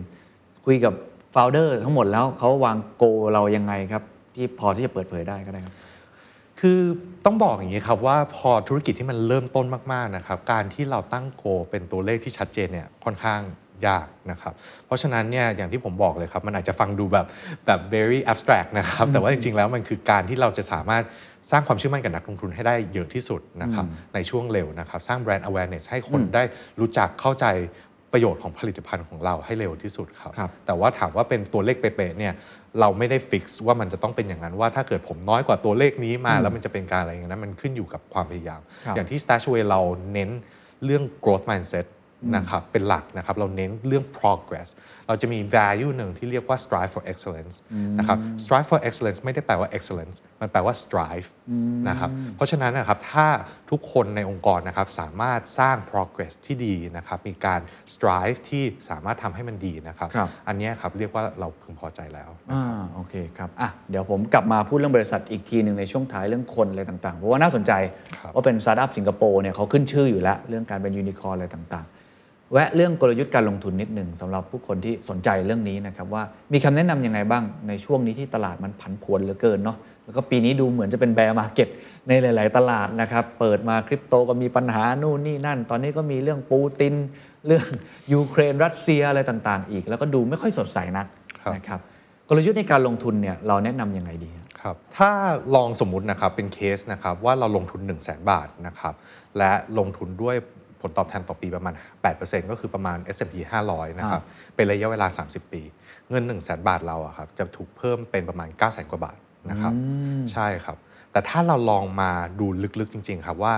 คุยกับ founder ทั้งหมดแล้วเขาวางโกเรายังไงครับ ที่พอที่จะเปิดเผยได้ก็ได้ครับคือต้องบอกอย่างนี้ครับว่าพอธุรกิจที่มันเริ่มต้นมากๆนะครับการที่เราตั้งโกเป็นตัวเลขที่ชัดเจนเนี่ยค่อนข้างยากนะครับเพราะฉะนั้นเนี่ยอย่างที่ผมบอกเลยครับ มันอาจจะฟังดูแบบแบบ very abstract นะครับแต่ว่าจริงๆแล้วมันคือการที่เราจะสามารถสร้างความเชื่อมั่นกับนักลงทุนให้ได้เยอะที่สุดนะครับในช่วงเร็วนะครับ สร้างแบรนด์ awareness ให้คนได้รู้จักเข้าใจ ประโยชน์ของผลิตภัณฑ์ของเราให้เร็วที่สุดครับครับ แต่ว่าถามว่าเป็นตัวเลขเป๊ะๆเนี่ยเราไม่ได้ฟิกซ์ว่ามันจะต้องเป็นอย่างนั้นว่าถ้าเกิดผมน้อยกว่าตัวเลขนี้มาแล้วมันจะเป็นการอะไรอย่างนั้นมันขึ้นอยู่กับความพยายามครับอย่างที่ Stashaway เราเน้นเรื่อง growth mindset นะครับเป็นหลักนะครับเราเน้นเรื่อง progress เราจะมี value หนึ่งที่เรียกว่า strive for excellence นะครับ strive for excellence ไม่ได้แปลว่า excellence มันแปลว่า strive นะครับเพราะฉะนั้นนะครับถ้าทุกคนในองค์กรนะครับสามารถสร้าง progress ที่ดีนะครับมีการ strive ที่สามารถทำให้มันดีนะครับครับอันเนี้ยครับเรียกว่าเราพึงพอใจแล้วอ่าโอเคครับอะเดี๋ยวผมกลับมาพูดเรื่องบริษัทอีกทีหนึ่งในช่วงท้ายเรื่องคนอะไรต่างๆ เพราะว่าน่าสนใจครับว่าเป็นสตาร์ทอัพสิงคโปร์เนี่ยเขาขึ้นชื่ออยู่แล้ว เรื่องการเป็นยูนิคอร์อะไรต่างๆ แวะเรื่องกลยุทธ์การลงทุนนิดหนึ่งสำหรับผู้คนที่สนใจเรื่องนี้นะครับว่ามีคำแนะนำยังไงบ้างในช่วงนี้ที่ตลาดมันผันผวนเหลือเกินเนาะแล้วก็ปีนี้ดูเหมือนจะเป็น bear market ในหลาย ๆ ตลาดนะครับเปิดมาคริปโตก็มีปัญหานู่นนี่นั่น ตอนนี้ก็มีเรื่องปูติน เรื่องยูเครนรัสเซียอะไรต่าง ๆ อีก แล้วก็ดูไม่ค่อยสดใสนักครับนะครับกลยุทธ์ในการลงทุนเนี่ยเราแนะนำยังไงดีครับครับถ้าลองสมมุตินะครับเป็นเคสนะครับว่าเราลงทุน 1 0 0 0 0แบาทนะครับและลงทุนด้วย ผลตอบแทนต่อปีประมาณ 8%ก็คือประมาณ S&P 500 นะครับ เป็นระยะเวลา 30 ปี เงิน 1 0 0 0 0แบาทเราอะครับจะถูกเพิ่มเป็นประมาณ 9 0 0 0 0กว่าบาทนะครับใช่ครับ แต่ถ้าเราลองมาดูลึกๆจริง ๆ ครับว่า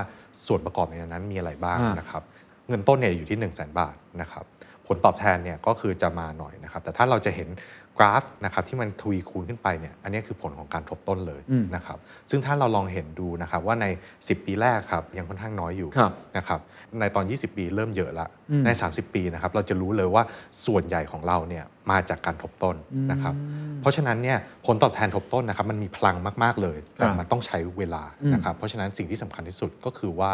ส่วนประกอบในนั้นมีอะไรบ้างอ่านนะครับ เงินต้นเนี่ยอยู่ที่ 1 0 0 0 0แบาทนะครับ ผลตอบแทนเนี่ยก็คือจะมาหน่อยนะครับ แต่ถ้าเราจะเห็นกราฟนะครับที่มันทวีคูณขึ้นไปเนี่ยอันนี้คือผลของการทบต้นเลยนะครับซึ่งถ้าเราลองเห็นดูนะครับว่าใน 10 ปีแรกครับยังค่อนข้างน้อยอยู่ครับนะครับในตอน 20 ปีเริ่มเยอะละใน 30 ปีนะครับเราจะรู้เลยว่าส่วนใหญ่ของเราเนี่ยมาจากการทบต้นนะครับเพราะฉะนั้นเนี่ยผลตอบแทนทบต้นนะครับมันมีพลังมากๆเลยแต่มันต้องใช้เวลานะครับเพราะฉะนั้นสิ่งที่สำคัญที่สุดก็คือว่า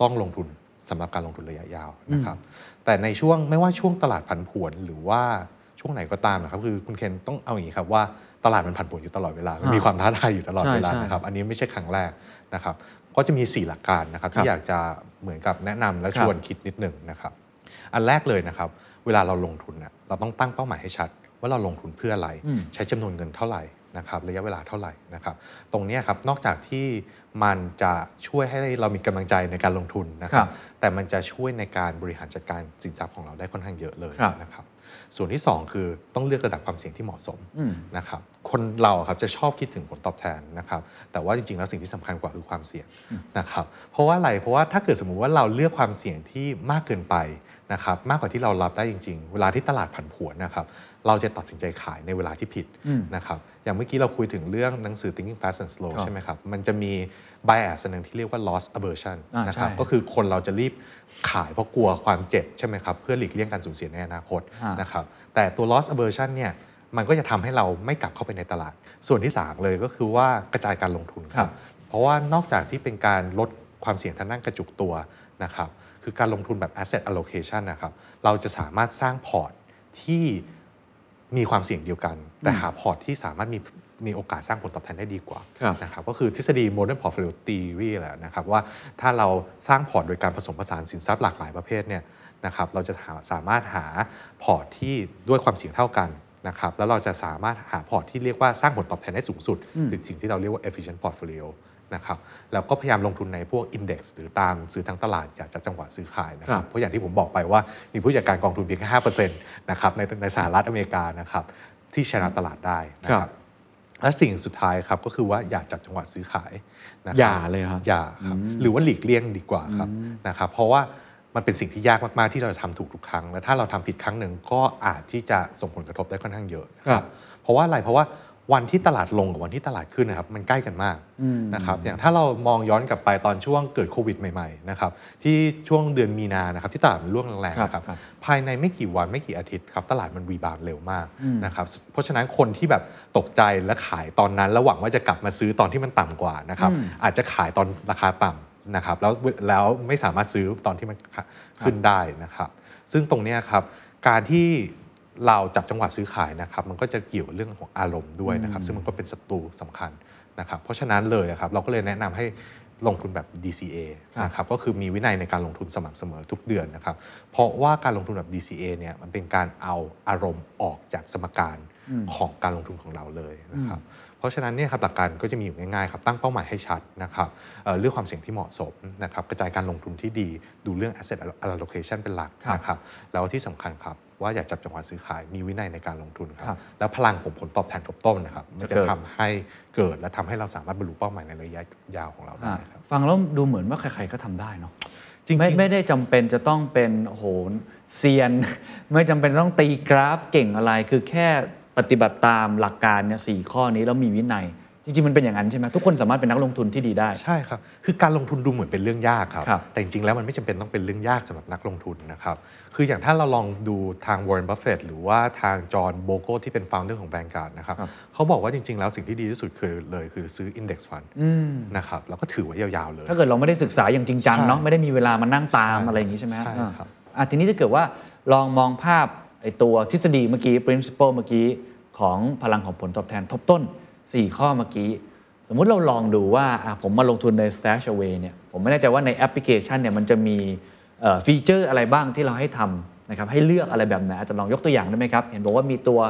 ต้องลงทุนสำหรับการลงทุนระยะยาวนะครับ แต่ในช่วงไม่ว่าช่วงตลาดผันผวนหรือว่าช่วงไหนก็ตามนะครับคือคุณเคนต้องเอาอย่างนี้ครับว่าตลาดมันผันผวนอยู่ตลอดเวลามันมีความท้าทายอยู่ตลอดเวลาใช่ใช่นะครับอันนี้ไม่ใช่ครั้งแรกนะครับก็จะมี 4 หลักการนะครับครับที่อยากจะเหมือนกับแนะนำและครับชวนคิดนิดหนึ่งนะครับอันแรกเลยนะครับเวลาเราลงทุนน่ะเราต้องตั้งเป้าหมายให้ชัด ว่าเราลงทุนเพื่ออะไร ใช้จำนวนเงินเท่าไหร่ นะครับระยะเวลาเท่าไหร่นะครับ ตรงเนี้ยครับนอกจากที่มันจะช่วยให้เรามีกำลังใจในการลงทุนนะคครัรับบแต่มันจะช่วยในการบริหารจัดการสินทรัพย์ของเราได้ค่อนข้างเยอะเลยครับนะครับ ส่วนที่ 2 คือต้องเลือกระดับความเสี่ยงที่เหมาะสมนะครับ คนเราอะครับจะชอบคิดถึงผลตอบแทนนะครับ แต่ว่าจริงๆแล้วสิ่งที่สำคัญกว่าคือความเสี่ยงนะครับ เพราะว่าอะไรเพราะว่าถ้าเกิดสมมุติว่าเราเลือกความเสี่ยงที่มากเกินไปนะครับ มากกว่าที่เรารับได้จริง ๆ เวลาที่ตลาดผันผวนนะครับเราจะตัดสินใจขายในเวลาที่ผิดนะครับอย่างเมื่อกี้เราคุยถึงเรื่องหนังสือ Thinking Fast and Slow ครับใช่ไหมครับ มันจะมี bias อันหนึ่งที่เรียกว่า loss aversion อ่านะครับใช่ก็คือคนเราจะรีบขายเพราะกลัวความเจ็บใช่ไหมครับเพื่อหลีกเลี่ยงการสูญเสียในอนาคตอ่านนะครับแต่ตัว loss aversion เนี่ยมันก็จะทำให้เราไม่กลับเข้าไปในตลาด ส่วนที่ 3 เลยก็คือว่ากระจายการลงทุนคครัรับบเพราะว่านอกจากที่เป็นการลดความเสี่ยงทางด้านกระจุกตัวนะครับ คือการลงทุนแบบ asset allocation นะครับ เราจะสามารถสร้างพอร์ตที่ มีความเสี่ยงเดียวกัน แต่หาพอร์ตที่สามารถมีมีโอกาสสร้างผลตอบแทนได้ดีกว่าครับนะครับก็คือทฤษฎี modern portfolio theory แหละนะครับว่าถ้าเราสร้างพอร์ตโดยการผสมผสานสินทรัพย์หลากหลายประเภทเนี่ยนะครับเราจะหาสามารถหาพอร์ตที่ด้วยความเสี่ยงเท่ากันนะครับแล้วเราจะสามารถหาพอร์ตที่เรียกว่าสร้างผลตอบแทนได้สูงสุดหรือสิ่งที่เราเรียกว่า efficient portfolio นะครับแล้วก็พยายามลงทุนในพวก index หรือตามซื้อทั้งตลาดอย่าจับจังหวะซื้อขายนะครับครับเพราะอย่างที่ผมบอกไปว่ามีผู้จัดการกองทุนเพียงแค่5%นะครับในในสหรัฐอเมริกานะครับที่ชนะตลาดได้นะคครัรับบและสิ่งสุดท้ายครับก็คือว่าอย่าจับจังหวะซื้อขายนะครับอย่าเลยครับอย่าครับหรือว่าหลีกเลี่ยงดีกว่าครับนะครับเพราะว่ามันเป็นสิ่งที่ยากมากๆที่เราจะทำถูกทุกครั้ง และถ้าเราทำผิดครั้งหนึ่งก็อาจที่จะส่งผลกระทบได้ค่อนข้างเยอะนะคครัรับบเพราะว่าอะไรเพราะว่า วันที่ตลาดลงกับวันที่ตลาดขึ้นนะครับมันใกล้กันมากนะครับอย่างถ้าเรามองย้อนกลับไปตอนช่วงเกิดโควิดใหม่ๆนะครับที่ช่วงเดือนมีนานะครับที่ตลาดมันร่วงแรงๆนะครับครับภายในไม่กี่วันไม่กี่อาทิตย์ครับตลาดมันรีบาวด์เร็วมากนะครับเพราะฉะนั้นคนที่แบบตกใจและขายตอนนั้นแล้วหวังว่าจะกลับมาซื้อตอนที่มันต่ำกว่านะครับอาจจะขายตอนราคาต่ำนะครับแล้วแล้วไม่สามารถซื้อตอนที่มันขึ้นได้นะครับ ซึ่งตรงเนี้ยครับการที่ เราจับจังหวะซื้อขายนะครับมันก็จะเกี่ยวกับเรื่องของอารมณ์ด้วยนะครับ ซึ่งมันก็เป็นศัตรูสำคัญนะครับเพราะฉะนั้นเลยอะครับเราก็เลยแนะนำให้ลงทุนแบบ DCA ครับนะครับก็คือมีวินัยในการลงทุนสม่ำเสมอทุกเดือนนะครับ เพราะว่าการลงทุนแบบ DCA เนี่ยมันเป็นการเอาอารมณ์ออกจากสมการของการลงทุนของเราเลยนะครับเพราะฉะนั้นเนี่ยครับหลักการก็จะมีอยู่ง่ายๆครับตั้งเป้าหมายให้ชัดนะครับเอ่อเลือกความเสี่ยงที่เหมาะสมนะครับกระจายการลงทุนที่ดีดูเรื่อง asset allocation เป็นหลักครับนะครับแล้วที่สำคัญครับ ว่าอย่าจับจังหวะซื้อขายมีวินัยในการลงทุนคครัรับบแล้วพลังของผลตอบแทนทบต้นนะครับมันจะจะเกิดทำให้เกิดและทำให้เราสามารถบรรลุเป้าหมายในระยะยาวของเราได้อะครับฟังแล้วดูเหมือนว่าใครๆก็ทำได้เนาะจริงๆไม่ไม่ได้จำเป็นจะต้องเป็นโอ้โหเซียน ไม่จำเป็นต้องตีกราฟเก่งอะไรคือแค่ปฏิบัติตามหลักการเนี่ยสี่ข้อนี้แล้วมีวินัย จริงๆมันเป็นอย่างนั้นใช่ไหมทุกคนสามารถเป็นนักลงทุนที่ดีได้ ใช่ครับคือการลงทุนดูเหมือนเป็นเรื่องยากครับ ครับแต่จริงๆแล้วมันไม่จำเป็นต้องเป็นเรื่องยากสำหรับนักลงทุนนะครับ คืออย่างถ้าเราลองดูทางวอร์เรนบัฟเฟตหรือว่าทางจอห์นโบเกิลที่เป็นฟ o u เดอร์ของ Vanguard นะครับครับ เขาบอกว่าจริงๆ แล้วสิ่งที่ดีที่สุดคือเลยคือซื้อ Index Fund นะครับแล้วก็ถือไว้ยาวๆเลย ถ้าเกิดเราไม่ได้ศึกษาอย่างจริงจังใช่เนาะไม่ได้มีเวลามานั่งตามใช่อะไรอย่างนี้ใช่ไหมใช่อ่าครับ อะทีนี้ถ้าเกิดว่าลองมองภาพไอ้ตัวทฤษฎีเมื่อกี้ principle เมื่อกี้ของพลังของผลตอบแทนทบต้น 4 ข้อเมื่อกี้ สมมุติเราลองดูว่าอะผมมาลงทุนใน stash away เนี่ยผมไม่แน่ใจว่าในแอปพลิเคชันเนี่ยมันจะมีเอ่อฟีเจอร์อะไรบ้างที่เราให้ทำนะครับให้เลือกอะไรแบบไหนอาจจะลองยกตัวอย่างได้ไหมครับ เห็นบอกว่ามีตัว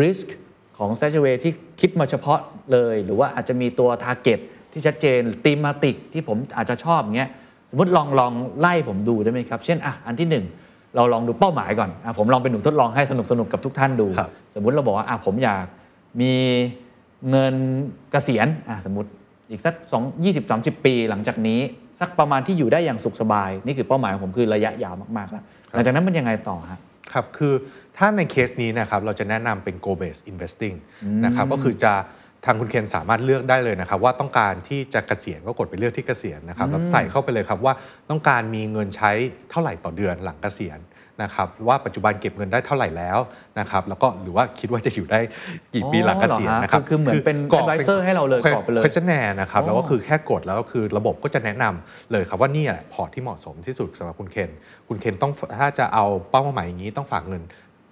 risk ของ stash away ที่คิดมาเฉพาะเลย หรือว่าอาจจะมีตัว target ที่ชัดเจน thematic ที่ผมอาจจะชอบอย่างเงี้ยสมมติลองลองไล่ผมดูได้ไหมครับ เช่นอะอันที่หนึ่งเราลองดูเป้าหมายก่อนอะผมลองเป็นหนุ่มทดลองให้สนุกสนุกกับทุกท่านดูครับสมมุติเราบอกว่าอะผมอยากมี เงินเกษียณอะสมมติอีกสัก2 20 30 ปีหลังจากนี้ สักประมาณที่อยู่ได้อย่างสุขสบาย นี่คือเป้าหมายของผมคือระยะยาวมากๆแล้วหลังจากนั้นมันยังไงต่อฮะครับคือถ้าในเคสนี้นะครับเราจะแนะนำเป็น goal based investing นะครับก็คือจะทางคุณเคนสามารถเลือกได้เลยนะครับ ว่าต้องการที่จะเกษียณก็กดไปเลือกที่เกษียณนะครับแล้วใส่เข้าไปเลยครับว่าต้องการมีเงินใช้เท่าไหร่ต่อเดือนหลังเกษียณ นะครับว่าปัจจุบันเก็บเงินได้เท่าไหร่แล้วนะครับแล้วก็หรือว่าคิดว่าจะอยู่ได้กี่ปีหลังเกษียณอ๋อเหรอฮะนะครับคือคือเหมือนเป็นกรก advisor ให้เราเลยกรอกไปเลย questionnaire นะครับอ๋อแล้วก็คือแค่กดแล้วก็คือระบบก็จะแนะนำเลยครับว่านี่แหละพอร์ตที่เหมาะสมที่สุดสำหรับคุณเคนคุณเคนต้องถ้าจะเอาเป้าหมายอย่างนี้ต้องฝากเงิน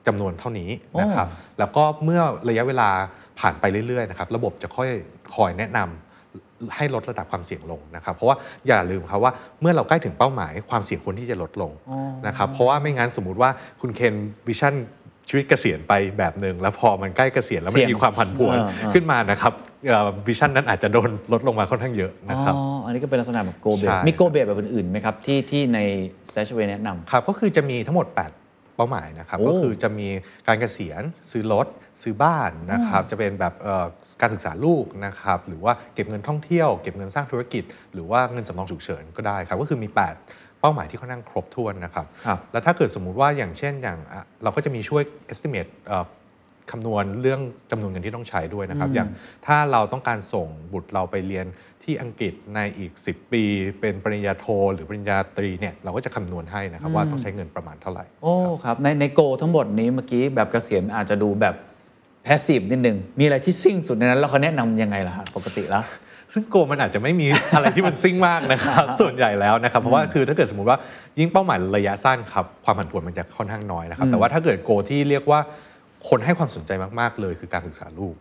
จำนวนเท่านี้นะครับแล้วก็เมื่อระยะเวลาผ่านไปเรื่อยๆนะครับระบบจะค่อยคอยแนะนำ ให้ลดระดับความเสี่ยงลงนะครับ เพราะว่าอย่าลืมครับว่าเมื่อเราใกล้ถึงเป้าหมายความเสี่ยงควรที่จะลดลงนะครับเพราะว่าไม่งั้นสมมุติว่าคุณเคน vision ชีวิตเกษียณไปแบบหนึ่งแล้วพอมันใกล้เกษียณแล้วมัเสี่ยงมีความผันผวนเออเออขึ้นมานะครับ vision นั้นอาจจะโดนลดลงมาค่อนข้างเยอะนะครับอ๋ออันนี้ก็เป็นลักษณะแบบ goal base ใช่มี goal base แบบอื่นๆไหมครับ ที่ที่ใน stash away แนะนำครับก็คือจะมีทั้งหมด 8 เป้าหมายนะครับโอ้ก็คือจะมีการเกษียณซื้อรถ ซื้อบ้านนะครับจะเป็นแบบเอ่อการศึกษาลูกนะครับหรือว่าเก็บเงินท่องเที่ยวเก็บเงินสร้างธุรกิจ หรือว่าเงินสำรองฉุกเฉินก็ได้ครับก็คือมี 8 เป้าหมายที่ค่อนข้างครบถ้วนนะครับครับแล้วถ้าเกิดสมมุติว่าอย่างเช่นอย่างอะเราก็จะมีช่วย estimate เอ่อคำนวณเรื่องจำนวนเงินที่ต้องใช้ด้วยนะครับ อย่างถ้าเราต้องการส่งบุตรเราไปเรียนที่อังกฤษในอีก 10 ปี เป็นปริญญาโท หรือปริญญาตรีเนี่ยเราก็จะคำนวณให้นะครับว่าต้องใช้เงินประมาณเท่าไหร่ โอ้ครับในในโกทั้งหมดนี้เมื่อกี้แบบเกษียณอาจจะดูแบบ แพสซีฟนิดนึง มีอะไรที่ซิ่งสุดในนั้น แล้วเขาแนะนำยังไงล่ะฮะปกติแล้วซึ่งโกมันอาจจะไม่มีอะไรที่มันซิ่งมากนะครับ ส่วนใหญ่แล้วนะครับ เพราะว่าคือถ้าเกิดสมมติว่ายิ่งเป้าหมายระยะสั้นครับ ความผันผวนมันจะค่อนข้างน้อยนะครับ แต่ว่าถ้าเกิดโกที่เรียกว่า คนให้ความสนใจมากๆเลยคือการศึกษาลูก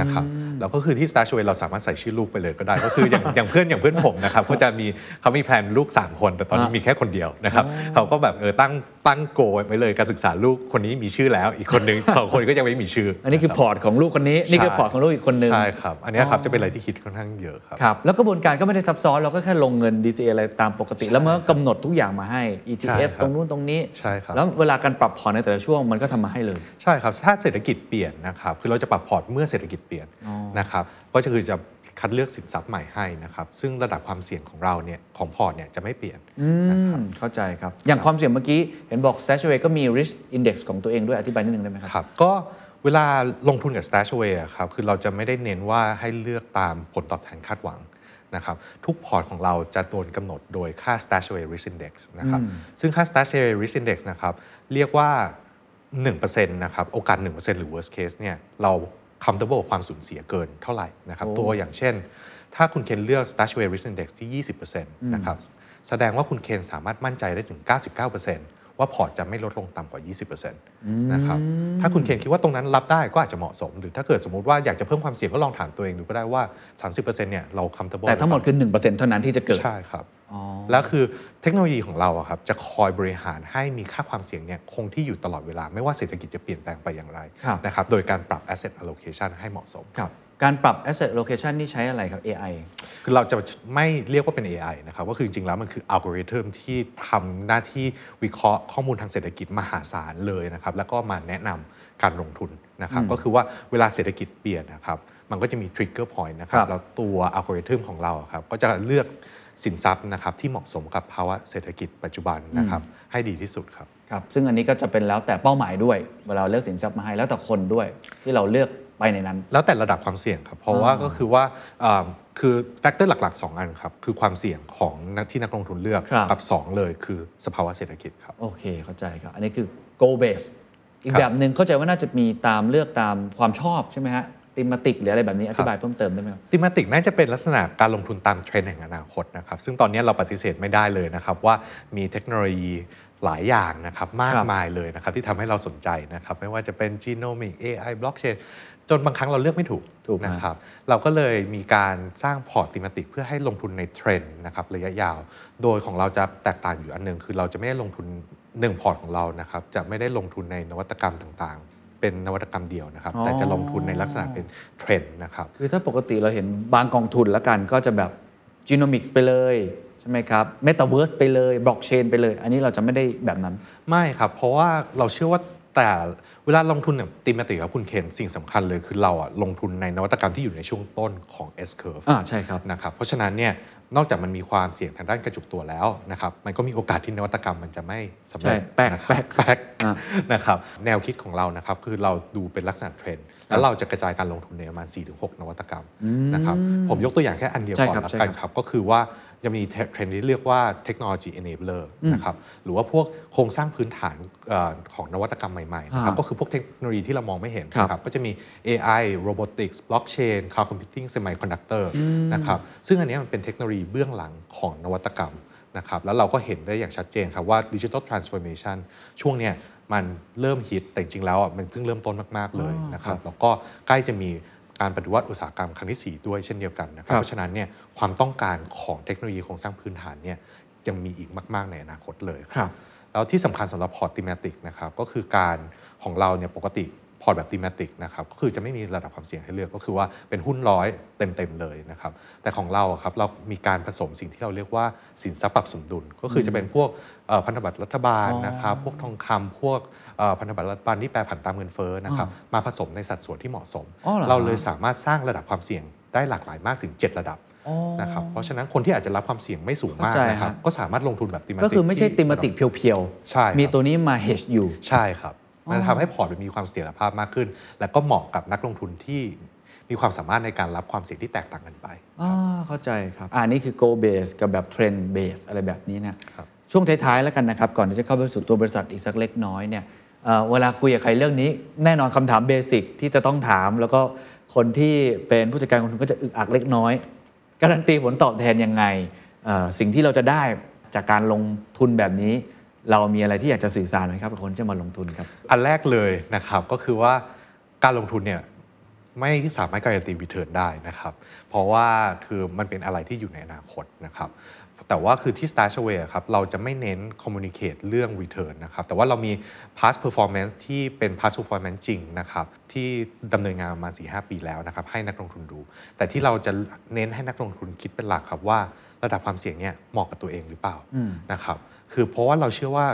นะครับแล้วก็คือที่ s t a r s h w a y เราสามารถใส่ชื่อลูกไปเลยก็ได้ ก็คืออย่างอย่างเพื่อนอย่างเพื่อนผมนะครับเขาจะมีเขามีแพลนลูก 3 คน แต่ตอนนี้มีแค่คนเดียวนะครับเขาก็แบบเออตั้งตั้ง goal ไว้เลยการศึกษาลูกคนนี้มีชื่อแล้ว อีกคนนึงสองคนก็ยังไม่มีชื่อ อันนี้คือพอร์ตของลูกคนนี้นี่คือพอร์ตของลูกอีกคนนึงใช่ครับอันเนี้ยครับจะเป็นอะไรที่คิดค่อนข้างเยอะครับครับแล้วกระบวนการก็ไม่ได้ซับซ้อนเราก็แค่ลงเงิน DCA อะไรตามปกติ แล้วมันก็กำหนดทุกอย่างมาให้ใช่ ETF ครับตรงนู้นตรงนี้ใช่ครับแล้วเวลาการปรับพอร์ตในแต่ละช่วงมันก็ทำมาให้เลยใช่ครับถ้าเศรษฐกิจเปลี่ยนนะครับคือเราจะปรับพอร์ตเมื่อเศรษฐกิจเปลี่ยนนะครับก็จะคือจะคัดเลือกสินทรัพย์ใหม่ให้นะครับซึ่งระดับความเสี่ยงของเราเนี่ยของพอร์ตเนี่ยจะไม่เปลี่ยนนะครับอืมเข้าใจครับ อย่างความเสี่ยงเมื่อกี้ เห็นบอก StashAway ก็มี risk index ของตัวเองด้วยอธิบายนิดนึงได้ไหมครับครับก็เวลาลงทุนกับ Stashaway อะครับคือเราจะไม่ได้เน้นว่าให้เลือกตามผลตอบแทนคาดหวังนะครับทุกพอร์ตของเราจะโดนกำหนดโดยค่า Stashaway Risk Index นะครับซึ่งค่า Stashaway Risk Index นะครับเรียกว่า 1%นะครับโอกาส 1%หรือ worst case เนี่ยเรา comfortable กับความสูญเสียเกินเท่าไหร่นะครับตัวอย่างเช่น ถ้าคุณเคนเลือก Stashaway Risk Index ที่ 20%นะครับแสดงว่าคุณเคนสามารถมั่นใจได้ถึง 99% ว่าพอร์ตจะไม่ลดลงต่ำกว่า 20%นะครับถ้าคุณเคนคิดว่าตรงนั้นรับได้ก็อาจจะเหมาะสม หรือถ้าเกิดสมมติว่าอยากจะเพิ่มความเสี่ยงก็ลองถามตัวเองดูก็ได้ว่า 30%เนี่ยเรา comfortable แต่ทั้งหมดรือเปล่าคือ1%เท่านั้นที่จะเกิดใช่ครับแล้วคือเทคโนโลยีของเราอะครับจะคอยบริหารให้มีค่าความเสี่ยงเนี่ยคงที่อยู่ตลอดเวลาไม่ว่าเศรษฐกิจจะเปลี่ยนแปลงไปอย่างไรครับนะครับโดยการปรับ asset allocation ให้เหมาะสมครับ การปรับ asset allocation นี่ใช้อะไรครับ AI คือเราจะไม่เรียกว่าเป็น AI นะครับก็คือจริงๆแล้วมันคืออัลกอริทึมที่ทำหน้าที่วิเคราะห์ข้อมูลทางเศรษฐกิจมหาศาลเลยนะครับแล้วก็มาแนะนำการลงทุนนะครับก็คือว่าเวลาเศรษฐกิจเปลี่ยนนะครับมันก็จะมี trigger point นะครัครับบแล้วตัวอัลกอริทึมของเราอะครับก็จะเลือกสินทรัพย์นะครับที่เหมาะสมกับภาวะเศรษฐกิจปัจจุบันนะครับให้ดีที่สุดครับครับ ซึ่งอันนี้ก็จะเป็นแล้วแต่เป้าหมายด้วย เวลาเลือกสินทรัพย์มาให้แล้วแต่คนด้วยที่เราเลือก ไปในนั้น แล้วแต่ระดับความเสี่ยงครับ เพราะว่าก็คือว่าอ่าคือ factor หลัก ๆ 2 อันครับ คือความเสี่ยงของนักที่นักลงทุนเลือกครับ กับ 2 เลยคือสภาวะเศรษฐกิจครับ โอเคเข้าใจครับ อันนี้คือ goal base อีกครับ แบบหนึ่งเข้าใจว่าน่าจะมีตามเลือกตามความชอบใช่ไหมฮะ thematic หรืออะไรแบบนี้อธิบายเพิ่มเติมได้ไหมครับ thematic น่าจะเป็นลักษณะการลงทุนตามเทรนด์แห่งอนาคตนะครับ ซึ่งตอนนี้เราปฏิเสธไม่ได้เลยนะครับ ว่ามีเทคโนโลยีหลายอย่างนะครับ มากมายเลยนะครับ ที่ทำให้เราสนใจนะครับ ไม่ว่าจะเป็น Genomic AI Blockchain จนบางครั้งเราเลือกไม่ถูกถูกฮะนะครับ เราก็เลยมีการสร้างพอร์ต thematic เพื่อให้ลงทุนในเทรนด์นะครับระยะยาว โดยของเราจะแตกต่างอยู่อันหนึ่งคือเราจะไม่ได้ลงทุนหนึ่งพอร์ตของเรานะครับจะไม่ได้ลงทุนในนวัตกรรมต่างๆ เป็นนวัตกรรมเดียวนะครับ แต่จะลงทุนในลักษณะเป็นเทรนด์นะครับคือถ้าปกติเราเห็นบางกองทุนแล้วกันก็จะแบบ genomics ไปเลยใช่ไหมครับ metaverse ไปเลย blockchain ไปเลย อันนี้เราจะไม่ได้แบบนั้น ไม่ครับ เพราะว่าเราเชื่อว่า แต่เวลาลงทุนเนี่ยตีมาติครับคุณเคนสิ่งสำคัญเลยคือเราอะลงทุนในนวัตกรรมที่อยู่ในช่วงต้นของ S curve อ่าใช่ครับนะครับเพราะฉะนั้นเนี่ยนอกจากมันมีความเสี่ยงทางด้านกระจุกตัวแล้วนะครับมันก็มีโอกาสที่นวัตกรรมมันจะไม่สำเร็จใช่แป๊กนะครับแป๊กแป๊กอะนะครับแนวคิดของเรานะครับคือเราดูเป็นลักษณะเทรนด์ แล้วเราจะกระจายการลงทุนในประมาณ 4-6 นวัตกรรมนะครับผมยกตัวอย่างแค่อันเดียวใช่ก่อนครับละใช่กันครับครับ ก็คือว่าจะมีเทรนด์ที่เรียกว่า technology enabler นะครับหรือว่าพวกโครงสร้างพื้นฐานเอ่อของนวัตกรรมใหม่ๆนะครับอ่าก็คือพวกเทคโนโลยีที่เรามองไม่เห็นครับนะครับก็จะมี AI robotics blockchain cloud computing semiconductor นะครับซึ่งอันเนี้ยมันเป็นเทคโนโลยีเบื้องหลังของนวัตกรรมนะครับแล้วเราก็เห็นได้อย่างชัดเจนครับว่า digital transformation ช่วงเนี้ย มันเริ่มฮิตแต่จริงๆแล้วอะมันเพิ่งเริ่มต้นมาก ๆ เลยนะครับแล้วก็ใกล้จะมีการปฏิวัติอุตสาหกรรมครั้งที่ 4 ด้วยเช่นเดียวกันนะครัครับบเพราะฉะนั้นเนี่ยความต้องการของเทคโนโลยีโครงสร้างพื้นฐานเนี่ยยังมีอีกมาก ๆ ในอนาคตเลยครับแล้วที่สำคัญสำหรับพอร์ต thematic นะครับก็คือการของเราเนี่ยปกติ พอร์ตแบบ thematic นะครับก็คือจะไม่มีระดับความเสี่ยงให้เลือกก็คือว่าเป็นหุ้นร้อยเต็มๆเลยนะครับแต่ของเราอะครับเรามีการผสมสิ่งที่เราเรียกว่าสินทรัพย์ปรับสมดุล ก็คือจะเป็นพวกเอ่อพันธบัตรรัฐบาลนะครับพวกทองคำพวกเอ่อพันธบัตรรัฐบาลที่แปรผันตามเงินเฟ้อนะครับมาผสมในสัดส่วนที่เหมาะสมอ๋อเหรอเราเลยสามารถสร้างระดับความเสี่ยงได้หลากหลายมากถึง 7 ระดับนะครับเพราะฉะนั้นคนที่อาจจะรับความเสี่ยงไม่สูงมากเข้าใจนะครับฮะก็สามารถลงทุนแบบติมติกก็คือไม่ใช่ติมติกเพียวๆใช่ครับมีตัวนี้มา hedge อยู่ใช่ครับ มันจะทำให้พอร์ตมันมีความเสถียรภาพมากขึ้น และก็เหมาะกับนักลงทุนที่มีความสามารถในการรับความเสี่ยงที่แตกต่างกันไปอ่าเข้าใจครับอ่านี่คือ go base กับแบบ trend base อะไรแบบนี้นะครับช่วงท้ายๆแล้วกันนะครับ ก่อนที่จะเข้าไปสู่ตัวบริษัทอีกสักเล็กน้อยเนี่ยเอ่อเวลาคุยกับใครเรื่องนี้ แน่นอนคำถามเบสิกที่จะต้องถาม แล้วก็คนที่เป็นผู้จัดการกองทุนก็จะอึกอักเล็กน้อย การันตีผลตอบแทนยังไงเอ่อสิ่งที่เราจะได้จากการลงทุนแบบนี้ เรามีอะไรที่อยากจะสื่อสารไหมครับกับคนที่จะมาลงทุนครับ อันแรกเลยนะครับก็คือว่าการลงทุนเนี่ยไม่สามารถการันตีรีเทิร์นได้นะครับ เพราะว่าคือมันเป็นอะไรที่อยู่ในอนาคตนะครับ แต่ว่าคือที่ Stashaway อะครับเราจะไม่เน้น communicate เรื่อง return นะครับ แต่ว่าเรามี past performance ที่เป็น past performance จริงนะครับ ที่ดำเนินงานมา 4-5 ปีแล้วนะครับ ให้นักลงทุนดู แต่ที่เราจะเน้นให้นักลงทุนคิดเป็นหลักครับว่าระดับความเสี่ยงเนี่ยเหมาะกับตัวเองหรือเปล่านะครับ คือเพราะว่าเราเชื่อว่า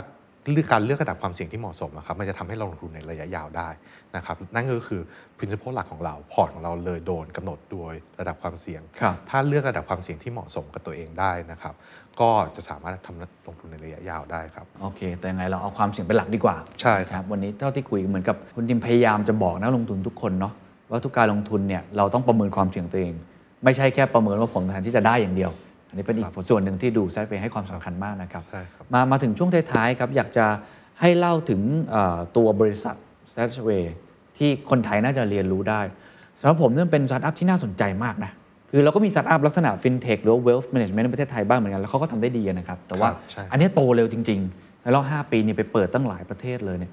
เลือกการเลือกระดับความเสี่ยงที่เหมาะสมอะครับมันจะทำให้เราลงทุนในระยะยาวได้นะครับนั่นก็คือ principle หลักของเราพอร์ตของเราเลยโดนกำหนดโดยระดับความเสี่ยงครับถ้าเลือกระดับความเสี่ยงที่เหมาะสมกับตัวเองได้นะครับก็จะสามารถทำลงทุนในระยะยาวได้ครับโอเค แต่ยังไงเราเอาความเสี่ยงเป็นหลักดีกว่าใช่ครับวันนี้เท่าที่คุยเหมือนกับคุณทิมพยายามจะบอกนักลงทุนทุกคนเนาะว่าทุกการลงทุนเนี่ยเราต้องประเมินความเสี่ยงตัวเอง ไม่ใช่แค่ประเมินว่าผลตอบแทนที่จะได้อย่างเดียว อันนี้เป็นอีกส่วนหนึ่งที่ดูแซฟเองให้ความสำคัญมากนะครับใช่ครับมามาถึงช่วงท้ายๆครับอยากจะให้เล่าถึงเอ่อตัวบริษัท s a t w a y ที่คนไทยน่าจะเรียนรู้ได้สำหรับผมเนี่ยมันเป็นสตาร์ทอัพที่น่าสนใจมากนะคือเราก็มีสตาร์ทอัพลักษณะฟินเทคหรือว่า wealth management ในประเทศไทยบ้างเหมือนกัน แล้วเขาก็ทำได้ดีนะครับ แต่ว่าครับใช่อันนี้โตเร็วจริงในรอบ5ปีนี่ไปเปิดตั้งหลายประเทศเลยเนี่ย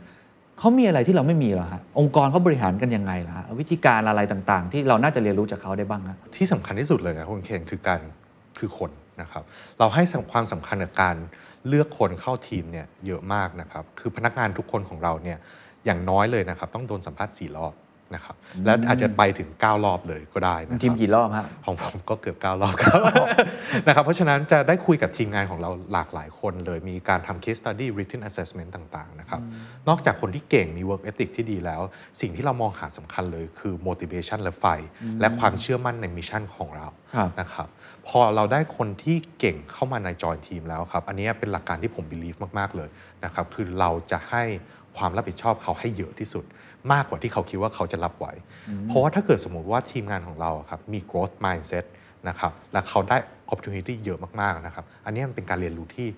เขามีอะไรที่เราไม่มีเหรอฮะองค์กรเขาบริหารกันยังไงล่ะฮะวิธีการอะไรต่างๆ ที่เราน่าจะเรียนรู้จากเขาได้บ้างฮะที่สำคัญที่สุดเลยนะคุณเคนคือการ คือคนนะครับ เราให้ความสำคัญกับการเลือกคนเข้าทีมเนี่ยเยอะมากนะครับ คือพนักงานทุกคนของเราเนี่ยอย่างน้อยเลยนะครับ ต้องโดนสัมภาษณ์สี่รอบนะครับ และอาจจะไปถึง 9 รอบเลยก็ได้นะครับทีมกี่รอบฮะของผมก็เกือบ 9 รอบครับนะครับ เพราะฉะนั้นจะได้คุยกับทีมงานของเราหลากหลายคนเลย มีการทำ case study written assessment ต่างๆนะครับ นอกจากคนที่เก่งมี work ethic ที่ดีแล้ว สิ่งที่เรามองหาสำคัญเลยคือ motivation และไฟ และความเชื่อมั่นในมิชชั่นของเราครับนะครับ พอเราได้คนที่เก่งเข้ามาในจอยทีมแล้วครับ อันนี้เป็นหลักการที่ผม believe มาก ๆ เลยนะครับ คือเราจะให้ความรับผิดชอบเขาให้เยอะที่สุด มากกว่าที่เขาคิดว่าเขาจะรับไหว เพราะว่าถ้าเกิดสมมุติว่าทีมงานของเราอะครับมี growth mindset นะครับและเขาได้ opportunity เยอะมากๆนะครับอันนี้มันเป็นการเรียนรู้ที่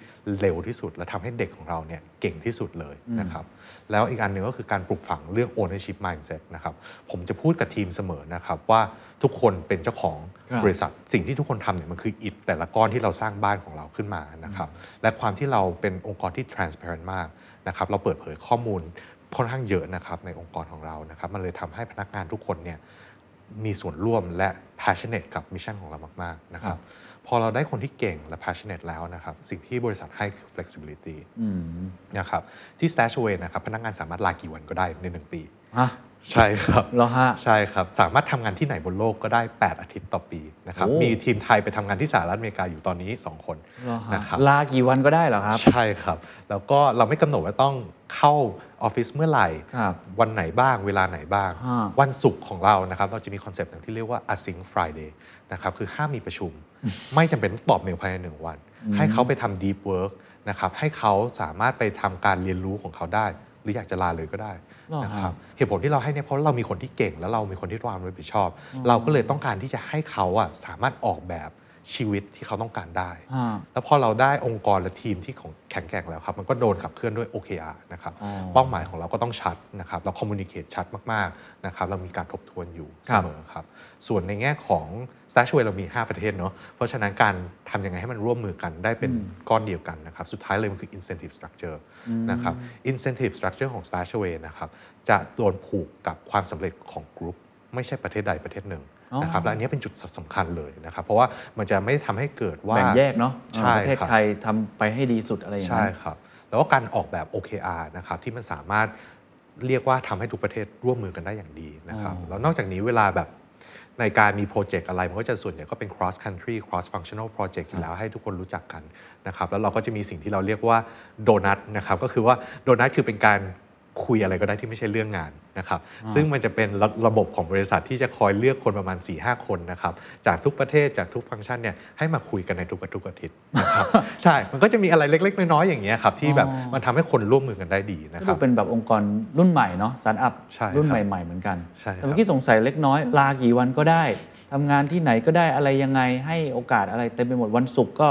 เร็วที่สุด และทำให้เด็กของเราเนี่ยเก่งที่สุดเลยนะครับแล้วอีกอันหนึ่งก็คือการปลูกฝังเรื่อง ownership mindset นะครับผมจะพูดกับทีมเสมอนะครับว่าทุกคนเป็นเจ้าของครับบริษัท สิ่งที่ทุกคนทำเนี่ยมันคืออิฐแต่ละก้อนที่เราสร้างบ้านของเราขึ้นมานะครับและความที่เราเป็นองค์กรที่ transparent มากนะครับเราเปิดเผยข้อมูลค่อนข้างเยอะนะครับในองค์กรของเรานะครับมันเลยทำให้พนักงานทุกคนเนี่ย มีส่วนร่วมและ passionate กับ mission ของเรามากๆนะครับ พอเราได้คนที่เก่งและ passionate แล้วนะครับ สิ่งที่บริษัทให้คือ flexibility นะครับ ที่ StashAway นะครับ พนักงานสามารถลากี่วันก็ได้ใน 1 ปีฮะใช่ครับเหรอฮะ ใช่ครับ สามารถทำงานที่ไหนบนโลกก็ได้ 8 อาทิตย์ต่อปีนะครับ โอ้ มีทีมไทยไปทำงานที่สหรัฐอเมริกาอยู่ตอนนี้ 2 คนเหรอฮะนะครับ ลากี่วันก็ได้เหรอครับ ใช่ครับ แล้วก็เราไม่กำหนดว่าต้อง เข้าออฟฟิศเมื่อไหร่ ครับ วันไหนบ้างเวลาไหนบ้าง ฮะ วันศุกร์ของเรานะครับเราจะมีคอนเซปต์หนึ่งที่เรียกว่า async Friday นะครับคือห้ามมีประชุม ไม่จำเป็นต้องตอบเมลภายในหนึ่งวัน ให้เขาไปทำ deep work นะครับให้เขาสามารถไปทำการเรียนรู้ของเขาได้ หรืออยากจะลาเลยก็ได้หรอฮะ นะครับเหตุผลที่เราให้เนี่ยเพราะเรามีคนที่เก่ง แล้วเรามีคนที่ความรับผิดชอบ เราก็เลยต้องการที่จะให้เขาอะสามารถออกแบบ ชีวิตที่เขาต้องการได้ฮะแล้วพอเราได้องค์กรและทีมที่ของแข็งแกร่งแล้วครับ มันก็โดนขับเคลื่อนด้วย OKR นะครับ อ๋อเป้าหมายของเราก็ต้องชัดนะครับ เราคอมมูนิเคตชัดมาก ๆ นะครับ เรามีการทบทวนอยู่คเสรับ มอครับ ส่วนในแง่ของ s t a s h w a y เรามี 5 ประเทศเนาะ เพราะฉะนั้นการทำยังไงให้มันร่วมมือกันได้เป็นก้อนเดียวกันนะครับ สุดท้ายเลยมันคือ incentive structure นะครับ incentive structure ของ s t a s h w a y นะครับ จะโดนผูกกับความสำเร็จของกลุ่มไม่ใช่ประเทศใดประเทศหนึ่ง นะครับและอันนี้เป็นจุดสำคัญเลยนะครับ เพราะว่ามันจะไม่ทำให้เกิดว่าแบ่งแยกเนาะใช่ประเทศครับใครทำไปให้ดีสุดอะไรอย่างใช่นั้นครับ แล้วก็การออกแบบ OKR นะครับที่มันสามารถเรียกว่าทำให้ทุกประเทศร่วมมือกันได้อย่างดีนะครับอ๋อแล้วนอกจากนี้เวลาแบบในการมีโปรเจกต์อะไร มันก็จะส่วนใหญ่ก็เป็น cross country cross functional project อยู่แล้วให้ทุกคนรู้จักกันนะครับแล้วเราก็จะมีสิ่งที่เราเรียกว่าโดนัทนะครับก็คือว่าโดนัทคือเป็นการ คุยอะไรก็ได้ที่ไม่ใช่เรื่องงานนะครับซึ่งมันจะเป็นระระบบของบริษัทที่จะคอยเลือกคนประมาณ4-5คนนะครับจากทุกประเทศจากทุกฟังก์ชันเนี่ยให้มาคุยกันในทุกอาทุกอาทิตย์นะครับ ใช่ มันก็จะมีอะไรเล็ก ๆ น้อยๆอย่างเงี้ยครับที่แบบอ๋อมันทำให้คนร่วมมือกันได้ดีนะคดูรับ เป็นแบบองค์กรรุ่นใหม่เนาะสตาร์ทอัพใช่ครับรุ่นใหม่ ๆ เหมือนกัน ใช่ครับ แต่เมื่อกี้สงสัยเล็กน้อย ลากี่วันก็ได้ทำงานที่ไหนก็ได้อะไรยังไงให้โอกาสอะไรเต็มไปหมดวันศุกร์ก็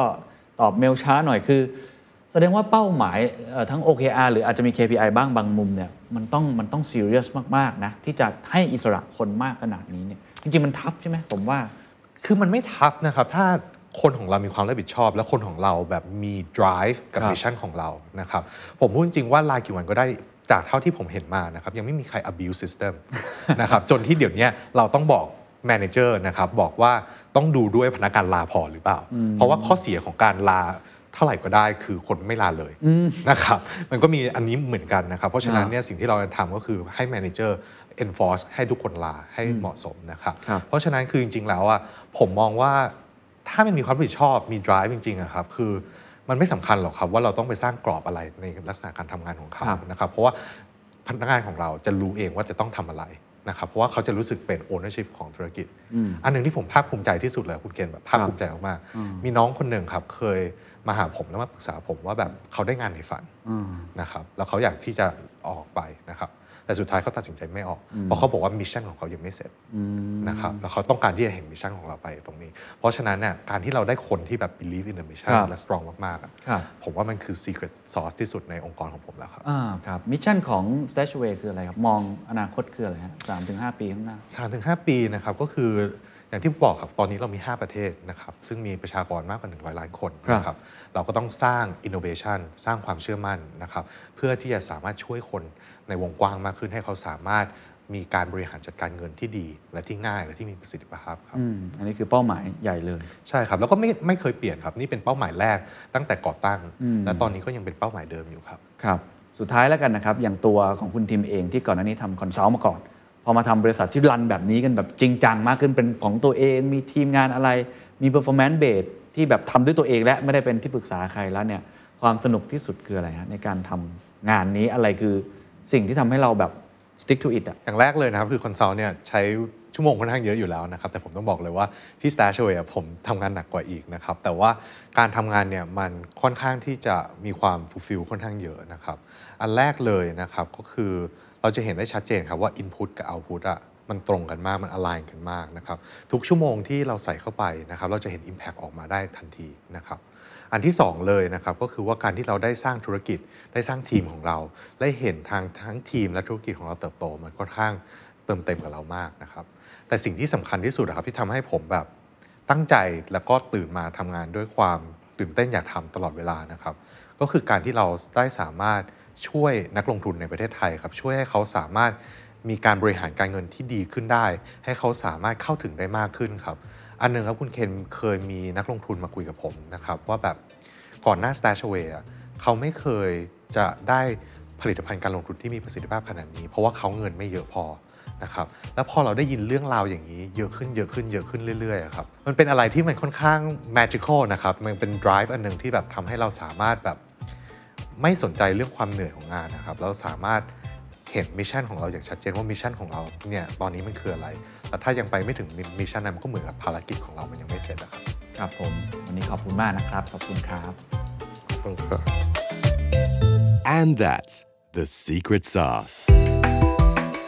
ตอบเมลช้าหน่อยคือแส ดงว่าเป้าหมายเอ่อทั้ง OKR หรืออาจจะมี KPI บ้างบางมุมเนี่ยมันต้องมันต้อง serious มาก ๆ นะ ที่จะให้อิสระคนมากขนาดนี้เนี่ยจริง ๆ มันทัฟใช่ไหมผมว่า คือมันไม่ทัฟนะครับ ถ้าคนของเรามีความรับผิดชอบ และคนของเราแบบมี drive กับครับมิชชั่นของเรานะครับ ผมพูดจริง ๆ ว่าลากี่วันก็ได้จากเท่าที่ผมเห็นมานะครับ ยังไม่มีใคร abuse system นะครับจนที่เดี๋ยวนี้เราต้องบอก manager นะครับบอกว่าต้องดูด้วยพนักงานลาพอหรือเปล่า เพราะว่าข้อเสียของการลา เท่าไหร่ก็ได้คือคนไม่ลาเลยนะครับมันก็มีอันนี้เหมือนกันนะครับ เพราะฉะนั้นเนี่ยสิ่งที่เราจะทำก็คือให้ manager enforce ให้ทุกคนลาให้เหมาะสมนะครับครับเพราะฉะนั้นคือจริง ๆ แล้วอะผมมองว่าถ้ามันมีความรับผิดชอบมี drive จริงๆอะครับคือมันไม่สำคัญหรอกครับว่าเราต้องไปสร้างกรอบอะไรในลักษณะการทำงานของเขาครับนะครับเพราะว่าพนักงานของเราจะรู้เองว่าจะต้องทำอะไรนะครับเพราะว่าเขาจะรู้สึกเป็น ownership ของธุรกิจ อันหนึ่งที่ผมภาคภูมิใจที่สุดเลยคุณเกณฑ์แบบภาคภูมิใจมากๆมีน้องคนหนึ่งครับเคย มาหาผมแล้วมาปรึกษาผมว่าแบบเขาได้งานในฝันนะครับแล้วเขาอยากที่จะออกไปนะครับแต่สุดท้ายเขาตัดสินใจไม่ออก เพราะเขาบอกว่า mission ของเขายังไม่เสร็จนะครับแล้วเขาต้องการที่จะเห็น mission ของเราไปตรงนี้ เพราะฉะนั้นเนี่ยการที่เราได้คนที่แบบ believe in the mission ครับและ strong มากๆอะครับผมว่ามันคือ secret sauce ที่สุดในองค์กรของผมแล้วครับอ่าครับมิชชั่นของ Stashaway คืออะไรครับ มองอนาคตคืออะไรฮะสามถึงห้าปีข้างหน้าสามถึงห้าปีนะครับก็คือ อย่างที่บอกครับตอนนี้เรามี 5 ประเทศนะครับซึ่งมีประชากรมากกว่า 100 ล้านคนนะครับเราก็ต้องสร้าง innovation สร้างความเชื่อมั่นนะครับเพื่อที่จะสามารถช่วยคนในวงกว้างมากขึ้นให้เขาสามารถมีการบริหารจัดการเงินที่ดี และที่ง่ายและที่มีประสิทธิภาพครับอืมอันนี้คือเป้าหมายใหญ่เลย ใช่ครับแล้วก็ไม่ไม่เคยเปลี่ยนครับนี่เป็นเป้าหมายแรกตั้งแต่ก่อตั้ง และตอนนี้ก็ยังเป็นเป้าหมายเดิมอยู่ครับครับ สุดท้ายแล้วกันนะครับอย่างตัวของคุณทีมเองที่ก่อนหน้านี้ทำ consult มาก่อน พอมาทำบริษัทที่ run แบบนี้กันแบบจริงจังมากขึ้นเป็นของตัวเอง มีทีมงานอะไร มี performance base ที่แบบทำด้วยตัวเองและไม่ได้เป็นที่ปรึกษาใครแล้วเนี่ยความสนุกที่สุดคืออะไรฮะในการทำงานนี้อะไรคือสิ่งที่ทำให้เราแบบ stick to it อะอย่างแรกเลยนะครับคือ consult เนี่ยใช้ชั่วโมงค่อนข้างเยอะอยู่แล้วนะครับ แต่ผมต้องบอกเลยว่าที่ StashAway ผมทำงานหนักกว่าอีกนะครับ แต่ว่าการทำงานเนี่ยมันค่อนข้างที่จะมีความ fulfill ค่อนข้างเยอะนะครับ อันแรกเลยนะครับก็คือ เราจะเห็นได้ชัดเจนครับว่า input กับ output อะมันตรงกันมากมัน align กันมากนะครับทุกชั่วโมงที่เราใส่เข้าไปนะครับเราจะเห็น impact ออกมาได้ทันทีนะครับอันที่ 2 เลยนะครับก็คือว่าการที่เราได้สร้างธุรกิจได้สร้างทีมของเรา ได้เห็นทางทั้งทีมและธุรกิจของเราเติบโต มันค่อนข้างเติมเต็มกับเรามากนะครับแต่สิ่งที่สำคัญที่สุดนะครับที่ทำให้ผมแบบตั้งใจแล้วก็ตื่นมาทำงานด้วยความตื่นเต้นอยากทำตลอดเวลานะครับก็คือการที่เราได้สามารถ ช่วยนักลงทุนในประเทศไทยครับช่วยให้เขาสามารถมีการบริหารการเงินที่ดีขึ้นได้ ให้เขาสามารถเข้าถึงได้มากขึ้นครับ อันหนึ่งครับคุณเคนเคยมีนักลงทุนมาคุยกับผมนะครับว่าแบบก่อนหน้า Stashaway เขาไม่เคยจะได้ผลิตภัณฑ์การลงทุนที่มีประสิทธิภาพขนาดนี้ เพราะว่าเขาเงินไม่เยอะพอนะครับแล้วพอเราได้ยินเรื่องราวอย่างนี้เยอะขึ้นเยอะขึ้นเยอะขึ้นเรื่อยๆครับมันเป็นอะไรที่มันค่อนข้าง magical นะครับมันเป็น drive อันหนึ่งที่แบบทำให้เราสามารถแบบ ไม่สนใจเรื่องความเหนื่อยของงานนะครับเราสามารถเห็น mission ของเราอย่างชัดเจนว่า mission ของเราเนี่ยตอนนี้มันคืออะไรแต่ถ้ายังไปไม่ถึง mission นั้นมันก็เหมือนกับภารกิจของเรามันยังไม่เสร็จนะครับครับผมวันนี้ขอบคุณมากนะครับขอบคุณครับขอบคุณครับ And that's the secret sauce.